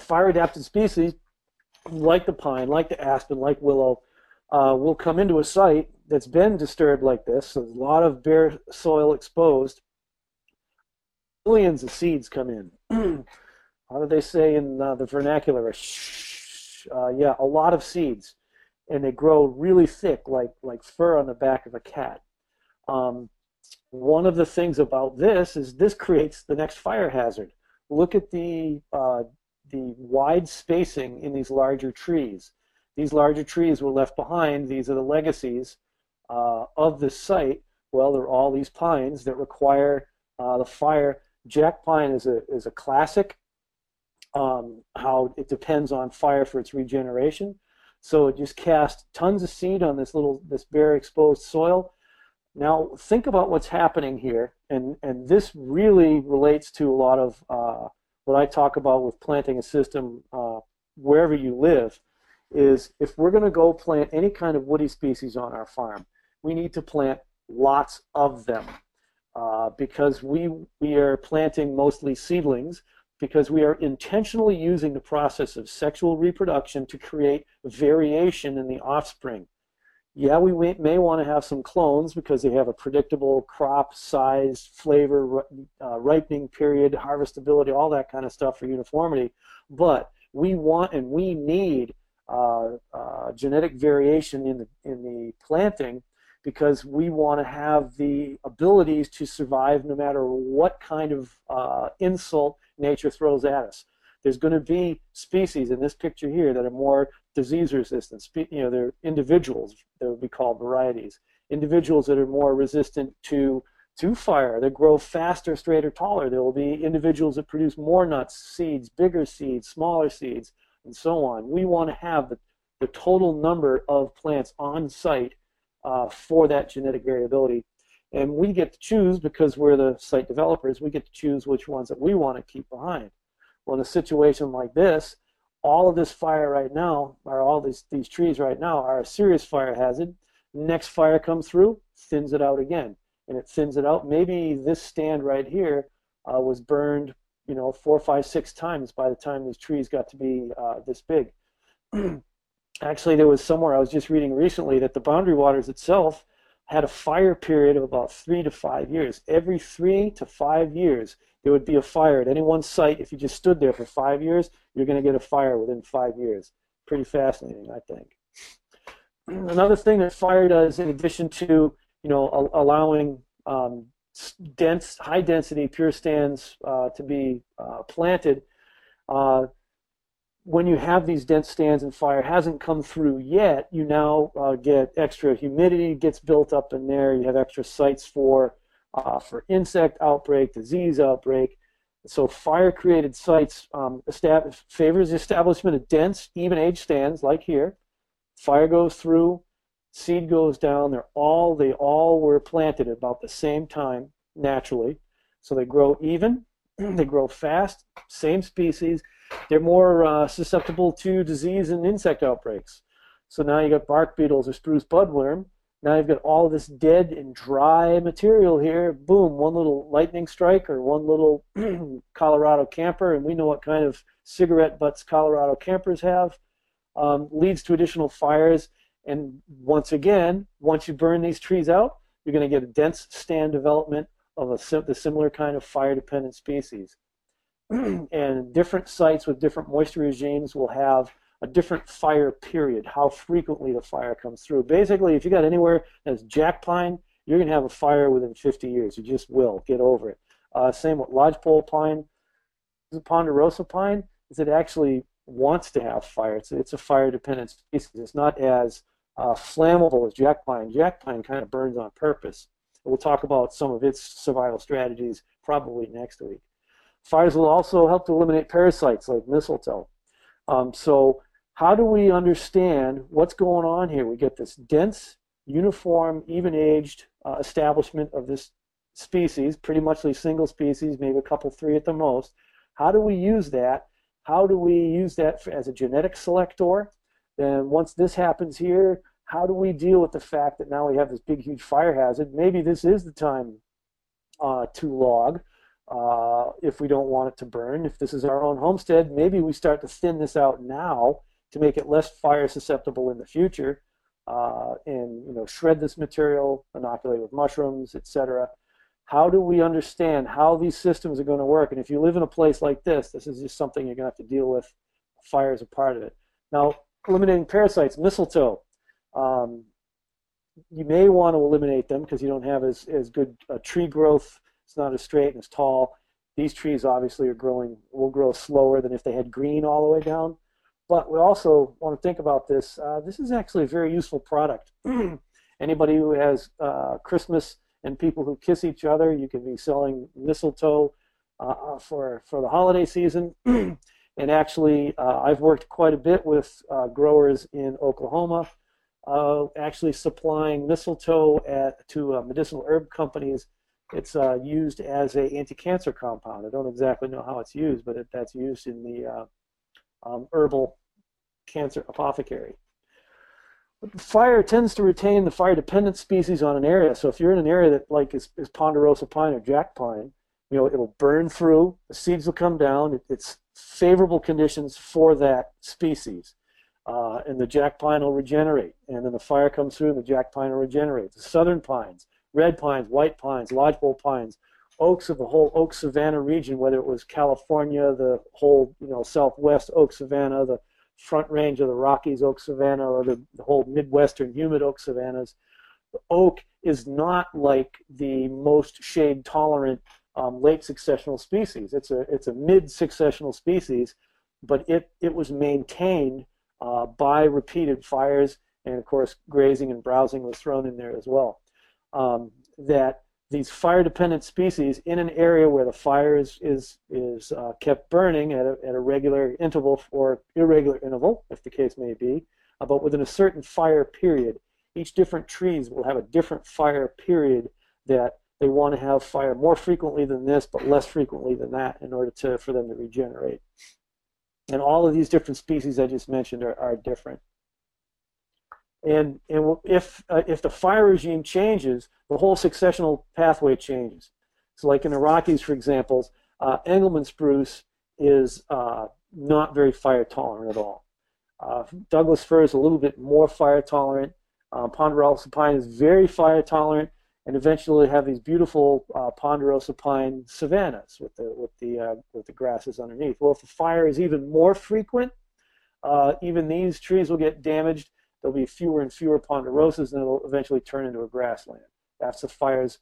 fire adapted species like the pine, like the aspen, like willow, uh, will come into a site that's been disturbed like this, so a lot of bare soil exposed. Millions of seeds come in. How do they say in uh, the vernacular? Uh, yeah, a lot of seeds, and they grow really thick, like like fur on the back of a cat. Um, one of the things about this is this creates the next fire hazard. Look at the uh, the wide spacing in these larger trees. These larger trees were left behind. These are the legacies uh, of this site. Well, there are all these pines that require uh, the fire. Jack pine is a, is a classic, um, how it depends on fire for its regeneration. So it just cast tons of seed on this little, this bare exposed soil. Now think about what's happening here, and, and this really relates to a lot of uh, what I talk about with planting a system uh, wherever you live is if we're going to go plant any kind of woody species on our farm, we need to plant lots of them uh, because we, we are planting mostly seedlings because we are intentionally using the process of sexual reproduction to create variation in the offspring yeah, we may, want to have some clones because they have a predictable crop size, flavor, uh, ripening period, harvestability, all that kind of stuff for uniformity. But we want and we need uh, uh, genetic variation in the in the planting because we want to have the abilities to survive no matter what kind of uh, insult nature throws at us. There's going to be species in this picture here that are more disease resistant. You know, they're individuals that would be called varieties. Individuals that are more resistant to to fire, that grow faster, straighter, taller. There will be individuals that produce more nuts, seeds, bigger seeds, smaller seeds, and so on. We want to have the, the total number of plants on site uh, for that genetic variability. And we get to choose, because we're the site developers, we get to choose which ones that we want to keep behind. Well, in a situation like this, all of this fire right now, or all these, these trees right now, are a serious fire hazard. Next fire comes through, thins it out again and it thins it out. Maybe this stand right here uh, was burned, you know, four, five, six times by the time these trees got to be uh, this big. Actually, there was somewhere I was just reading recently that the Boundary Waters itself had a fire period of about three to five years. Every three to five years, there would be a fire at any one site. If you just stood there for five years, you're going to get a fire within five years. Pretty fascinating, I think. Another thing that fire does, in addition to you know, allowing um, dense, high density pure stands uh, to be uh, planted. Uh, when you have these dense stands and fire hasn't come through yet, you now uh, get extra humidity gets built up in there. You have extra sites for uh, for insect outbreak, disease outbreak. So fire-created sites um, favors the establishment of dense, even-age stands like here. Fire goes through, seed goes down. They're all they all were planted about the same time naturally, so they grow even. they grow fast. Same species. They're more uh, susceptible to disease and insect outbreaks. So now you've got bark beetles or spruce budworm. Now you've got all this dead and dry material here. Boom, one little lightning strike or one little Colorado camper, and we know what kind of cigarette butts Colorado campers have, um, leads to additional fires and once again, once you burn these trees out, you're going to get a dense stand development of a the similar kind of fire-dependent species. and different sites with different moisture regimes will have a different fire period, how frequently the fire comes through. Basically, if you got anywhere that's jack pine, you're going to have a fire within 50 years. You just will. Get over it. Uh, same with lodgepole pine. The ponderosa pine is it actually wants to have fire. It's, it's a fire-dependent species. It's not as uh, flammable as jack pine. Jack pine kind of burns on purpose. We'll talk about some of its survival strategies probably next week. Fires will also help to eliminate parasites like mistletoe. Um, so how do we understand what's going on here? We get this dense, uniform, even-aged uh, establishment of this species, pretty much a single species, maybe a couple, three at the most. How do we use that how do we use that as a genetic selector? Then once this happens here, how do we deal with the fact that now we have this big, huge fire hazard? Maybe this is the time uh, to log uh, if we don't want it to burn. If this is our own homestead, maybe we start to thin this out now to make it less fire susceptible in the future, uh, and you know shred this material, inoculate with mushrooms, etc how do we understand how these systems are going to work? And if you live in a place like this, this is just something you're going to have to deal with. Fire is a part of it. Now, eliminating parasites, mistletoe. Um, you may want to eliminate them because you don't have as, as good uh, tree growth. It's not as straight and as tall. These trees obviously are growing, will grow slower than if they had green all the way down. But we also want to think about this. Uh, this is actually a very useful product. Anybody who has uh, Christmas and people who kiss each other. You can be selling mistletoe uh, uh for for the holiday season. and actually, uh, I've worked quite a bit with uh, growers in Oklahoma, uh, actually supplying mistletoe at, to uh, medicinal herb companies. It's used as a anti-cancer compound. I don't exactly know how it's used, but it, that's used in the um, herbal cancer apothecary fire tends to retain the fire-dependent species on an area. So if you're in an area that like is, is ponderosa pine or jack pine, you know it'll burn through. The seeds will come down. It, it's favorable conditions for that species, uh, and the jack pine will regenerate. And then the fire comes through, and the jack pine will regenerate. The southern pines, red pines, white pines, lodgepole pines, oaks of the whole oak savanna region, whether it was California, the whole you know southwest oak savanna, the front range of the Rockies oak savanna or the, the whole Midwestern humid oak savannas. The oak is not like the most shade tolerant um, late successional species. It's a it's a mid successional species, but it it was maintained uh, by repeated fires, and of course grazing and browsing was thrown in there as well. Um, that these fire-dependent species in an area where the fire is is, is uh, kept burning at a, at a regular interval or irregular interval, if the case may be, uh, but within a certain fire period. Each different trees will have a different fire period that they want to have fire more frequently than this, but less frequently than that in order to for them to regenerate. And all of these different species I just mentioned are, are different. And, and if, uh, if the fire regime changes, the whole successional pathway changes. So like in the Rockies, for example, uh, Engelmann spruce is uh, not very fire tolerant at all. Uh, Douglas fir is a little bit more fire tolerant. Uh, ponderosa pine is very fire tolerant, and eventually have these beautiful uh, ponderosa pine savannas with the with the with the grasses underneath. Well, if the fire is even more frequent, even these trees will get damaged. There'll be fewer and fewer ponderosas, and it'll eventually turn into a grassland. That's the fire's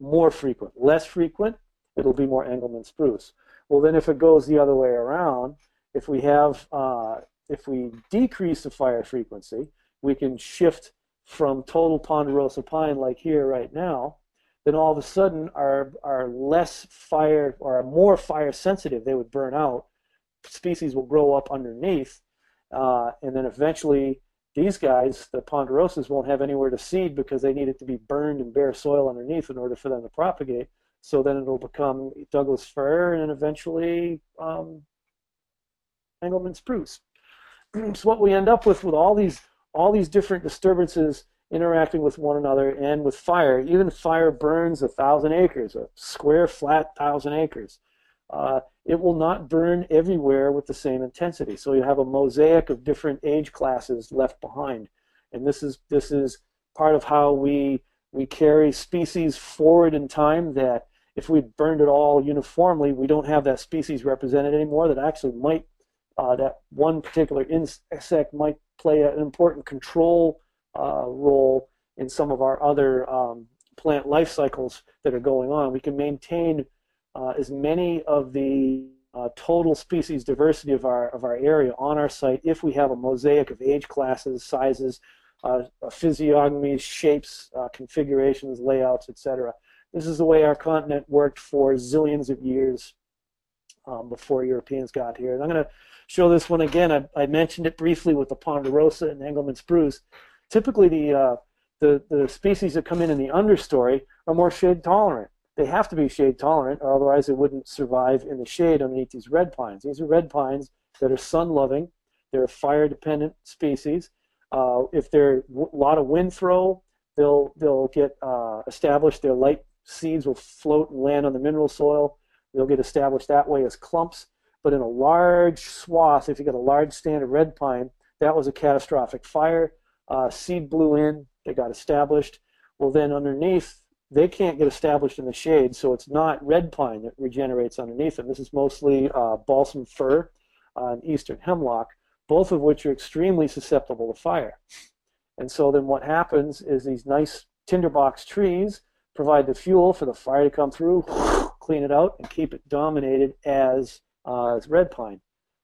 more frequent. Less frequent, it'll be more Engelmann spruce. Well, then if it goes the other way around, if we have uh, if we decrease the fire frequency, we can shift from total ponderosa pine like here right now, then all of a sudden are are less fire or are more fire sensitive. They would burn out. Species will grow up underneath, uh, and then eventually these guys, the ponderosas, won't have anywhere to seed because they need it to be burned and bare soil underneath in order for them to propagate. So then it'll become Douglas fir and eventually um, Engelmann spruce. so what we end up with with all these all these different disturbances interacting with one another and with fire. Even fire burns a thousand acres, a square, flat thousand acres. Uh, it will not burn everywhere with the same intensity. So you have a mosaic of different age classes left behind, and this is this is part of how we we carry species forward in time. That if we burned it all uniformly, we don't have that species represented anymore. That actually might uh, that one particular insect might play an important control uh, role in some of our other um, plant life cycles that are going on. We can maintain uh, as many of the uh, total species diversity of our of our area on our site if we have a mosaic of age classes, sizes, uh, physiognomies, shapes, uh, configurations, layouts, etc. This is the way our continent worked for zillions of years um, before Europeans got here. And I'm going to show this one again. I, I, mentioned it briefly with the ponderosa and Engelmann spruce. Typically, the, uh, the, the species that come in in the understory are more shade tolerant. They have to be shade tolerant, or otherwise they wouldn't survive in the shade underneath these red pines. These are red pines that are sun loving. They're a fire dependent species. Uh, if there's a lot of wind throw, they'll they'll get uh, established. Their light seeds will float and land on the mineral soil. They'll get established that way as clumps. But in a large swath, if you get a large stand of red pine, that was a catastrophic fire. Uh, seed blew in, they got established. Well, then underneath, they can't get established in the shade, so it's not red pine that regenerates underneath them. This is mostly uh, balsam fir uh, and eastern hemlock, both of which are extremely susceptible to fire. And so then what happens is these nice tinderbox trees provide the fuel for the fire to come through, clean it out, and keep it dominated as uh, red pine.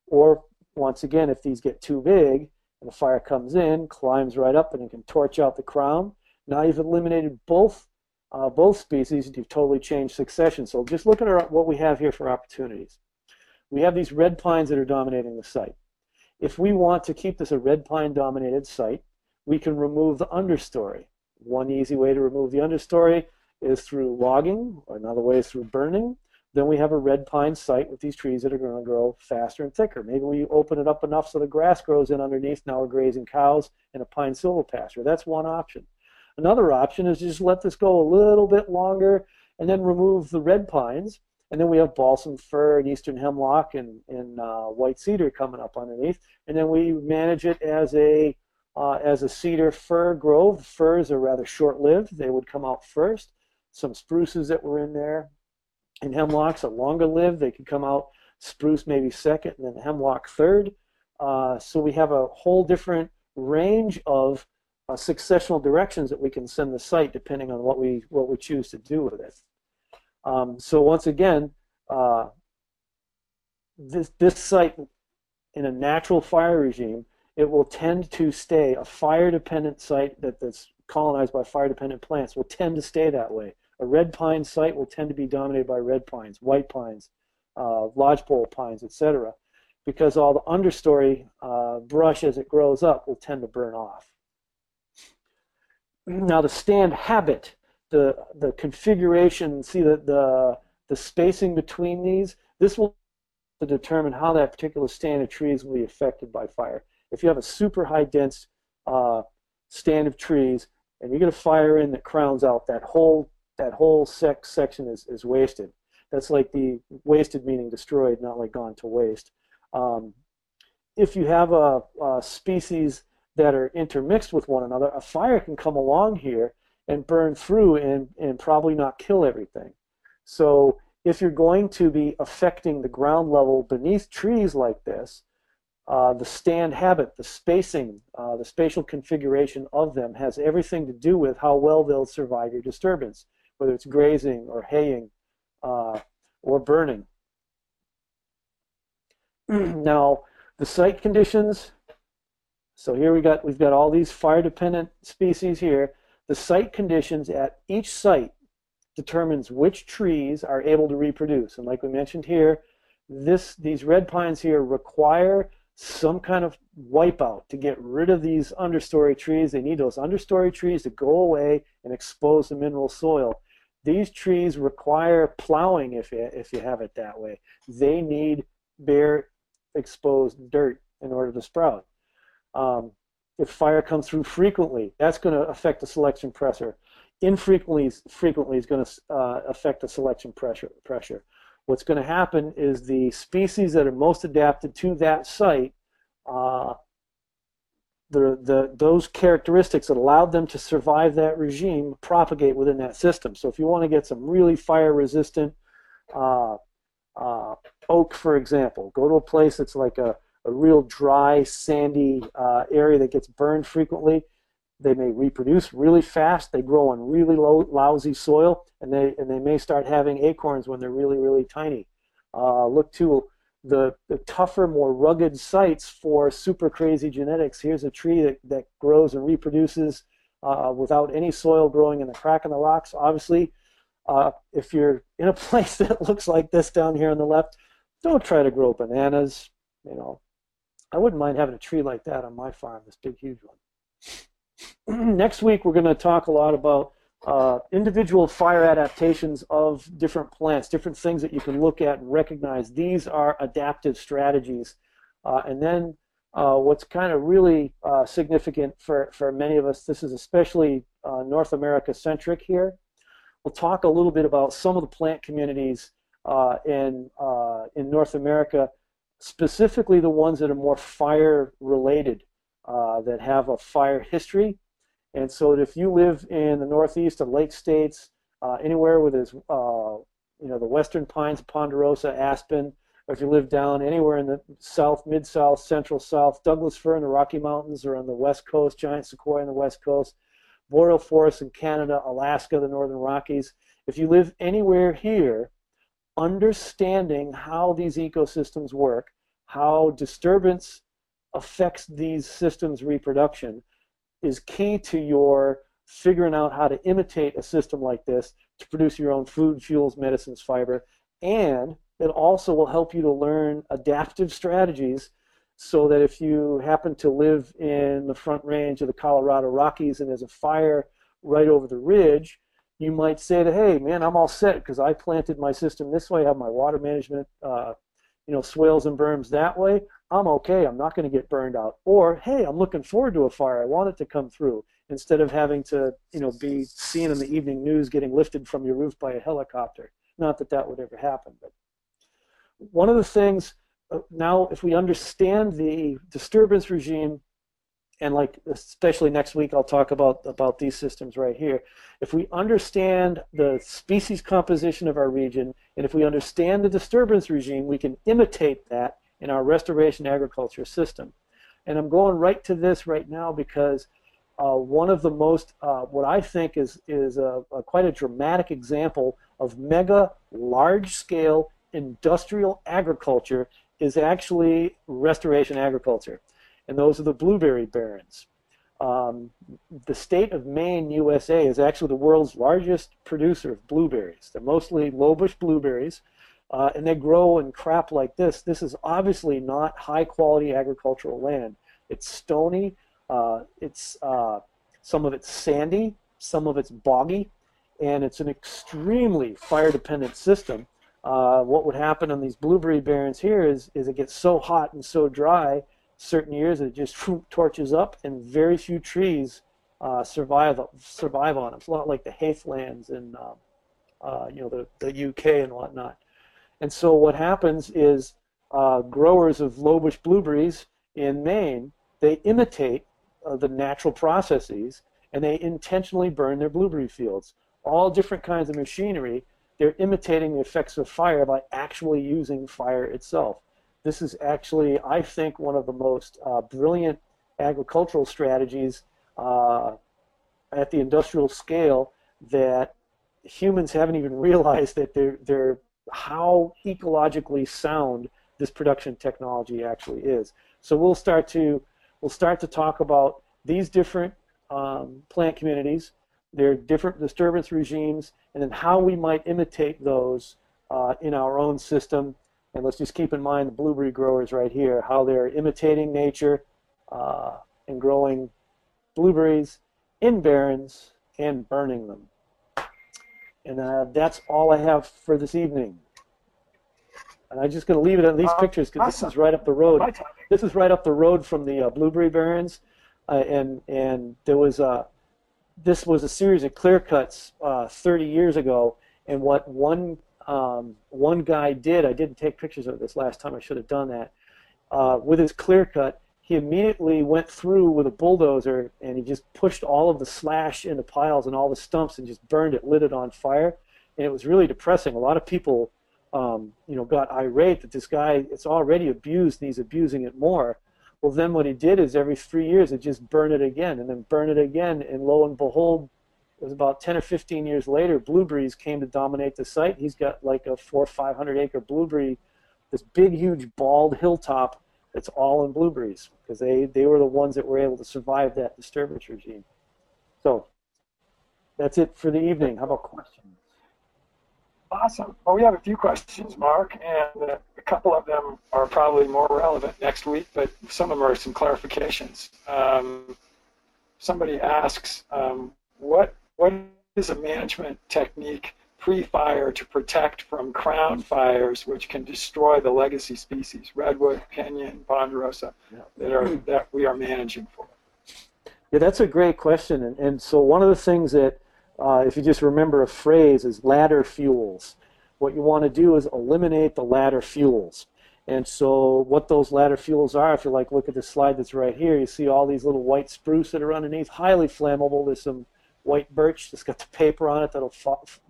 Or once again, if these get too big and the fire comes in, climbs right up and it can torch out the crown. Now you've eliminated both uh, both species you've totally changed succession. So just look at our, what we have here for opportunities. We have these red pines that are dominating the site. If we want to keep this a red pine dominated site, we can remove the understory. One easy way to remove the understory is through logging, another way is through burning, then we have a red pine site with these trees that are going to grow faster and thicker. Maybe we open it up enough so the grass grows in underneath. Now we're grazing cows in a pine silvopasture. That's one option. Another option is just let this go a little bit longer and then remove the red pines. And then we have balsam fir and eastern hemlock and, and uh, white cedar coming up underneath. And then we manage it as a uh, as a cedar fir grove. Firs are rather short-lived; they would come out first. Some spruces that were in there, and hemlocks are longer lived. They can come out spruce maybe second and then hemlock third. Uh, so we have a whole different range of uh, successional directions that we can send the site depending on what we what we choose to do with it. Um, so once again, uh, this, this site in a natural fire regime, it will tend to stay a fire-dependent site that, that's colonized by fire-dependent plants will tend to stay that way. A red pine site will tend to be dominated by red pines, white pines, uh, lodgepole pines, etc., because all the understory uh, brush as it grows up will tend to burn off. Now the stand habit, the the configuration, see the the, the spacing between these, this will to determine how that particular stand of trees will be affected by fire. If you have a super high dense uh, stand of trees and you get a fire in that crowns out that whole that whole sec section is, is wasted. That's like the wasted meaning destroyed, not like gone to waste. Um, if you have a, a species that are intermixed with one another, a fire can come along here and burn through and, and probably not kill everything. So if you're going to be affecting the ground level beneath trees like this, uh, the stand habit, the spacing, uh, the spatial configuration of them has everything to do with how well they'll survive your disturbance, whether it's grazing or haying uh, or burning. now, the site conditions, so here we got, we've got all these fire-dependent species here. The site conditions at each site determines which trees are able to reproduce. And like we mentioned here, this, these red pines here require some kind of wipeout to get rid of these understory trees. They need those understory trees to go away and expose the mineral soil. These trees require plowing if you, if you have it that way. They need bare exposed dirt in order to sprout. Um, if fire comes through frequently, that's going to affect the selection pressure. Infrequently frequently is going to uh, affect the selection pressure. pressure. What's going to happen is the species that are most adapted to that site, uh, the, the, those characteristics that allowed them to survive that regime propagate within that system. So if you want to get some really fire-resistant uh, uh, oak, for example, go to a place that's like a a real dry, sandy uh, area that gets burned frequently. They may reproduce really fast. They grow on really low, lousy soil, and they and they may start having acorns when they're really really tiny. Uh, look to the, the tougher, more rugged sites for super crazy genetics. Here's a tree that, that grows and reproduces uh, without any soil growing in the crack in the rocks. Obviously, uh, if you're in a place that looks like this down here on the left, don't try to grow bananas. You know, I wouldn't mind having a tree like that on my farm, this big, huge one. Next week, we're going to talk a lot about uh, individual fire adaptations of different plants, different things that you can look at and recognize. These are adaptive strategies. Uh, and then uh, what's kind of really uh, significant for, for many of us, this is especially uh, North America centric here. We'll talk a little bit about some of the plant communities uh, in, in North America specifically the ones that are more fire related, uh, that have a fire history. And so if you live in the northeast of Lake States, uh, anywhere where there's, uh, you know, the western pines, ponderosa, aspen, or if you live down anywhere in the south, mid-south, central south, Douglas fir in the Rocky Mountains or on the west coast, giant sequoia on the west coast, boreal forests in Canada, Alaska, the northern Rockies. If you live anywhere here, understanding how these ecosystems work, how disturbance affects these systems' reproduction, is key to your figuring out how to imitate a system like this to produce your own food, fuels, medicines, fiber, and it also will help you to learn adaptive strategies so that if you happen to live in the front range of the Colorado Rockies and there's a fire right over the ridge, you might say that, hey, man, I'm all set because I planted my system this way, I have my water management, uh, you know, swales and berms that way. I'm okay. I'm not going to get burned out. Or, hey, I'm looking forward to a fire. I want it to come through instead of having to, you know, be seen in the evening news getting lifted from your roof by a helicopter. Not that that would ever happen, but one of the things uh, now, if we understand the disturbance regime and like especially next week I'll talk about about these systems right here. If we understand the species composition of our region and if we understand the disturbance regime, we can imitate that in our restoration agriculture system. And I'm going right to this right now because uh, one of the most, uh, what I think is is a, a, quite a dramatic example of mega large scale industrial agriculture is actually restoration agriculture. And those are the blueberry barrens. Um, the state of Maine, USA, is actually the world's largest producer of blueberries. They're mostly lowbush blueberries, uh, and they grow in crap like this. This is obviously not high quality agricultural land. It's stony, uh, it's uh, some of it's sandy, some of it's boggy, and it's an extremely fire dependent system. Uh, what would happen on these blueberry barrens here is, is it gets so hot and so dry certain years it just torches up and very few trees uh, survive survive on them. It's a lot like the heathlands in um, uh, you know the, the UK and whatnot. And so what happens is uh, growers of lowbush blueberries in Maine they imitate uh, the natural processes and they intentionally burn their blueberry fields. All different kinds of machinery. They're imitating the effects of fire by actually using fire itself. This is actually, I think, one of the most uh, brilliant agricultural strategies uh, at the industrial scale that humans haven't even realized that they're, they're how ecologically sound this production technology actually is. So we'll start to we'll start to talk about these different um, plant communities, their different disturbance regimes, and then how we might imitate those uh, in our own system and let's just keep in mind the blueberry growers right here, how they're imitating nature uh, and growing blueberries in barrens and burning them. And uh, that's all I have for this evening. And I'm just going to leave it at these uh, pictures because awesome. this is right up the road. This is right up the road from the uh, blueberry barrens, uh, and and there was a this was a series of clear cuts uh, 30 years ago, and what one um, one guy did, I didn't take pictures of this last time, I should have done that, uh, with his clear cut, he immediately went through with a bulldozer and he just pushed all of the slash into piles and all the stumps and just burned it, lit it on fire. And it was really depressing. A lot of people, um, you know, got irate that this guy, it's already abused and he's abusing it more. Well, then what he did is every three years, it just burn it again and then burn it again. And lo and behold, it was about 10 or 15 years later, blueberries came to dominate the site. He's got like a four or 500 acre blueberry, this big, huge, bald hilltop that's all in blueberries because they, they were the ones that were able to survive that disturbance regime. So that's it for the evening. How about questions? Awesome. Well, we have a few questions, Mark, and uh, a couple of them are probably more relevant next week, but some of them are some clarifications. Um, somebody asks, um, what what is a management technique pre-fire to protect from crown fires, which can destroy the legacy species, redwood, pinyon, ponderosa, yeah. that are that we are managing for? Yeah, that's a great question, and, and so one of the things that, uh, if you just remember a phrase, is ladder fuels. What you want to do is eliminate the ladder fuels. And so what those ladder fuels are, if you like look at the slide that's right here, you see all these little white spruce that are underneath, highly flammable. There's some white birch that's got the paper on it that'll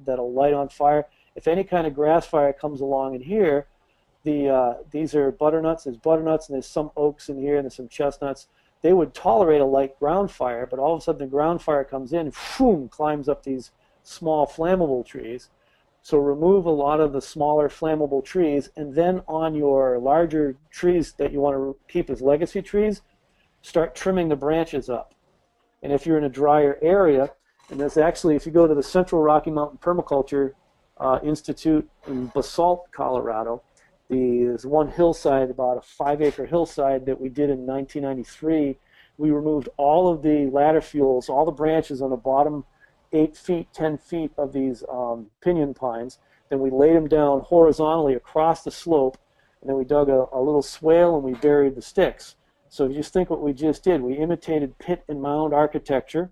that'll light on fire. If any kind of grass fire comes along in here, the uh, these are butternuts. There's butternuts and there's some oaks in here and there's some chestnuts. They would tolerate a light ground fire, but all of a sudden the ground fire comes in, boom, climbs up these small flammable trees. So remove a lot of the smaller flammable trees, and then on your larger trees that you want to keep as legacy trees, start trimming the branches up. And if you're in a drier area, and that's actually, if you go to the Central Rocky Mountain Permaculture uh, Institute in Basalt, Colorado, the, there's one hillside, about a five acre hillside that we did in 1993. We removed all of the ladder fuels, all the branches on the bottom eight feet, 10 feet of these um, pinyon pines. Then we laid them down horizontally across the slope, and then we dug a, a little swale and we buried the sticks. So if you just think what we just did, we imitated pit and mound architecture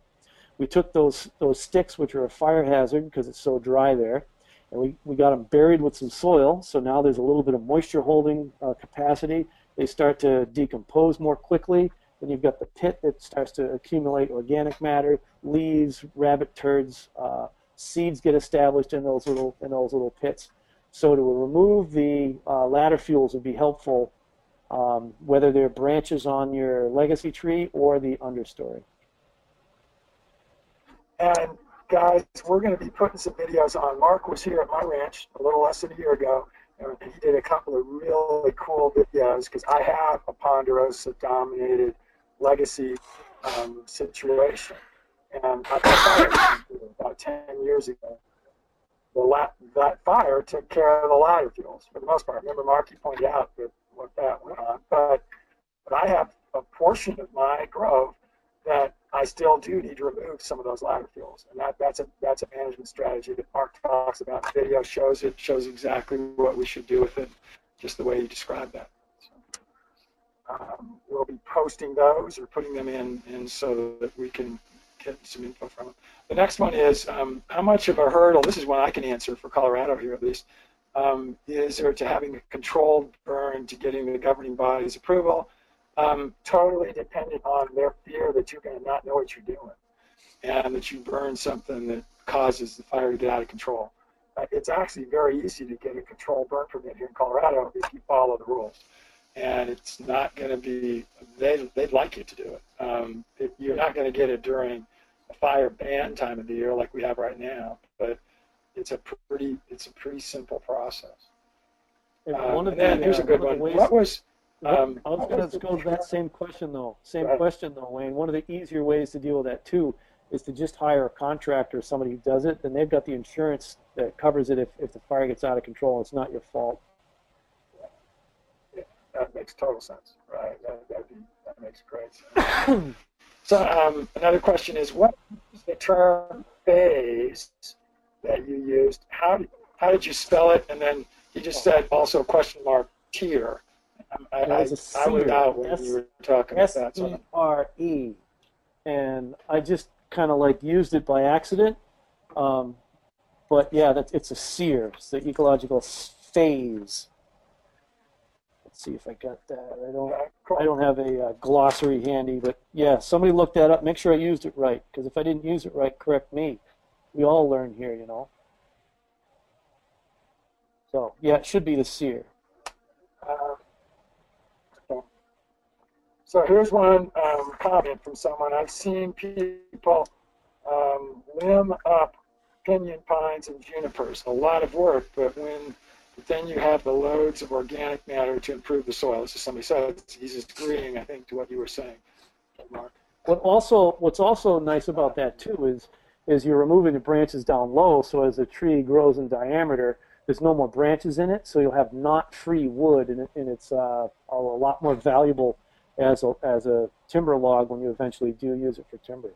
we took those those sticks, which are a fire hazard because it's so dry there, and we, we got them buried with some soil. So now there's a little bit of moisture holding uh, capacity. They start to decompose more quickly. Then you've got the pit that starts to accumulate organic matter, leaves, rabbit turds, uh, seeds get established in those little in those little pits. So to remove the uh, ladder fuels would be helpful, um, whether they're branches on your legacy tree or the understory. And guys, we're going to be putting some videos on. Mark was here at my ranch a little less than a year ago, and he did a couple of really cool videos because I have a Ponderosa dominated legacy um, situation. And about 10 years ago. The la- that fire took care of the ladder fuels for the most part. Remember, Mark, you pointed out that what that went on. But, but I have a portion of my grove that I still do need to remove some of those ladder fuels, and that, that's a that's a management strategy that Mark talks about. Video shows it shows exactly what we should do with it, just the way you described that. So, um, we'll be posting those or putting them in, in so that we can get some info from them. The next one is um, how much of a hurdle. This is one I can answer for Colorado here at least. Um, is there to having a controlled burn to getting the governing body's approval? Um, totally dependent on their fear that you're going to not know what you're doing and that you burn something that causes the fire to get out of control. Uh, it's actually very easy to get a control burn permit here in Colorado if you follow the rules. And it's not going to be, they, they'd like you to do it. Um, it you're not going to get it during a fire ban time of the year like we have right now, but it's a pretty, it's a pretty simple process. And Um, one of and then here's uh, a good one one. What was, um, I was going to go to that same question though. Same question though, Wayne. One of the easier ways to deal with that too is to just hire a contractor, somebody who does it. Then they've got the insurance that covers it if, if the fire gets out of control. It's not your fault. That makes total sense, right? That, be, that makes great sense. so um, another question is, what is the term phase that you used? How did, how did you spell it? And then you just said also question mark tier. I, I, was a I sere. out when you were talking about S that. E So R E, and I just kind of like used it by accident. Um, but yeah, that's it's a sere. It's the ecological phase. Let's see if I got that. I don't. I don't have a uh, glossary handy, but yeah, somebody look that up. Make sure I used it right, because if I didn't use it right, correct me. We all learn here, you know. So yeah, it should be the sere. Uh, okay. So here's one um, comment from someone. I've seen people um, limb up pinyon pines and junipers. A lot of work, but when but then you have the loads of organic matter to improve the soil. This is somebody said. He's agreeing, I think, to what you were saying, Mark. What also, what's also nice about that too is, is you're removing the branches down low, so as the tree grows in diameter, there's no more branches in it, so you'll have knot-free wood, and, it, and it's uh, a lot more valuable as a, as a timber log when you eventually do use it for timber.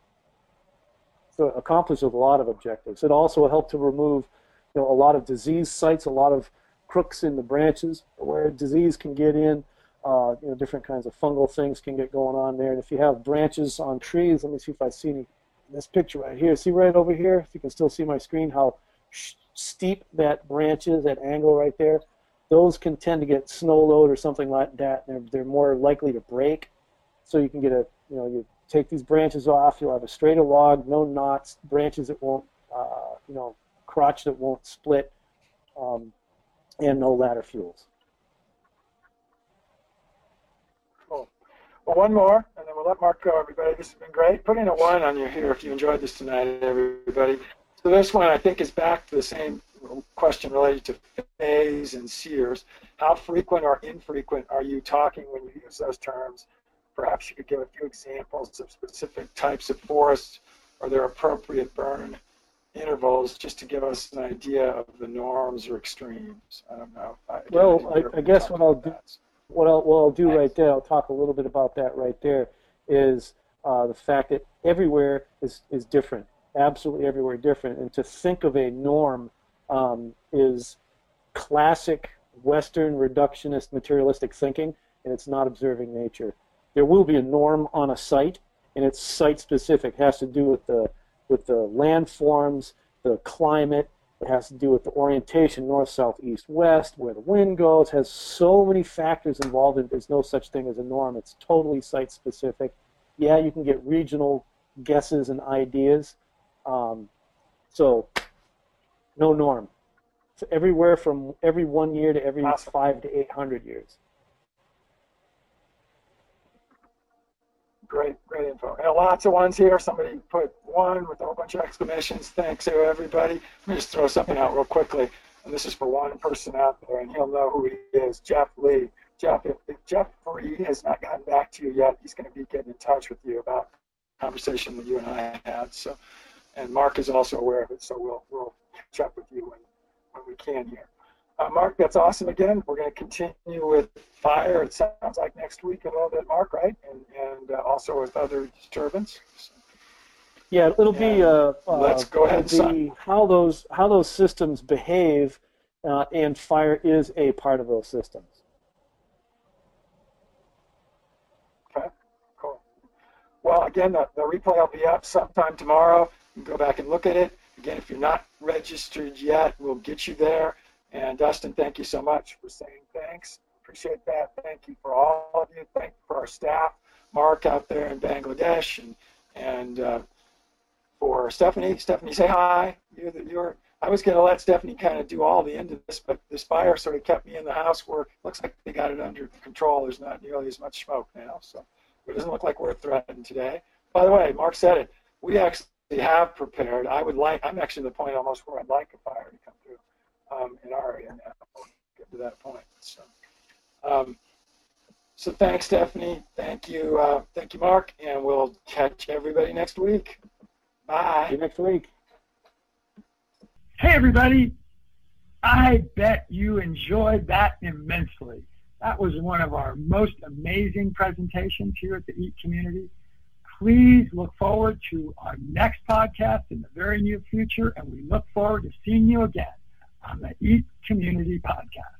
So it accomplishes a lot of objectives. It also helped to remove, you know, a lot of disease sites, a lot of crooks in the branches where disease can get in. Uh, you know, different kinds of fungal things can get going on there. And if you have branches on trees, let me see if I see any. This picture right here, see right over here, if you can still see my screen, how steep that branch is, that angle right there. Those can tend to get snow load or something like that. They're, they're more likely to break. So you can get a, you know, you take these branches off, you'll have a straighter log, no knots, branches that won't, uh, you know, crotch that won't split, um, and no ladder fuels. Cool. Well, one more, and then we'll let Mark go, everybody. This has been great. Put in a one on your here if you enjoyed this tonight, everybody. So this one, I think, is back to the same question related to phase and seres. How frequent or infrequent are you talking when you use those terms? Perhaps you could give a few examples of specific types of forests or their appropriate burn intervals just to give us an idea of the norms or extremes. I don't know. I- Well, I- I guess what I'll do- what I'll, what I'll do right there, I'll talk a little bit about that right there, is uh, the fact that everywhere is, is different, absolutely everywhere different. And to think of a norm um, is classic Western reductionist materialistic thinking, and it's not observing nature. There will be a norm on a site, and it's site specific. It has to do with the with the landforms, the climate, it has to do with the orientation, north, south, east, west, where the wind goes. It Has so many factors involved. In, there's no such thing as a norm. It's totally site specific. Yeah, you can get regional guesses and ideas. Um, so, no norm. It's everywhere from every one year to every Awesome. five to eight hundred years. Great, great info. And lots of ones here. Somebody put one with a whole bunch of exclamations. Thanks to everybody. Let me just throw something out real quickly. And this is for one person out there, and he'll know who he is Jeff Lee. Jeff, if, if Jeff Reed has not gotten back to you yet, he's going to be getting in touch with you about conversation that you and I had. So, and Mark is also aware of it, so we'll we'll catch up with you when, when we can here. Uh, Mark, that's awesome again. We're going to continue with fire, it sounds like next week a little bit, Mark, right? And, and uh, also with other disturbance. Yeah, it'll be. Uh, let's go ahead. Be how those how those systems behave, uh, and fire is a part of those systems. Okay, cool. Well, again, the, the replay will be up sometime tomorrow. You can go back and look at it. Again, if you're not registered yet, we'll get you there. And Dustin, thank you so much for saying thanks. Appreciate that. Thank you for all of you. Thank you for our staff, Mark out there in Bangladesh, and and uh, for Stephanie. Stephanie, say hi. You're, the, you're I was going to let Stephanie kind of do all the end of this, but this fire sort of kept me in the house where it looks like they got it under control. There's not nearly as much smoke now, so it doesn't look like we're threatened today. By the way, Mark said it. We actually have prepared. I would like. I'm actually at the point almost where I'd like a fire to come through um, in our area now. We'll get to that point. So, um, so thanks, Stephanie. Thank you, uh, thank you, Mark, and we'll catch everybody next week. Bye. See you next week. Hey, everybody. I bet you enjoyed that immensely. That was one of our most amazing presentations here at the EAT community. Please look forward to our next podcast in the very near future, and we look forward to seeing you again on the EAT Community Podcast.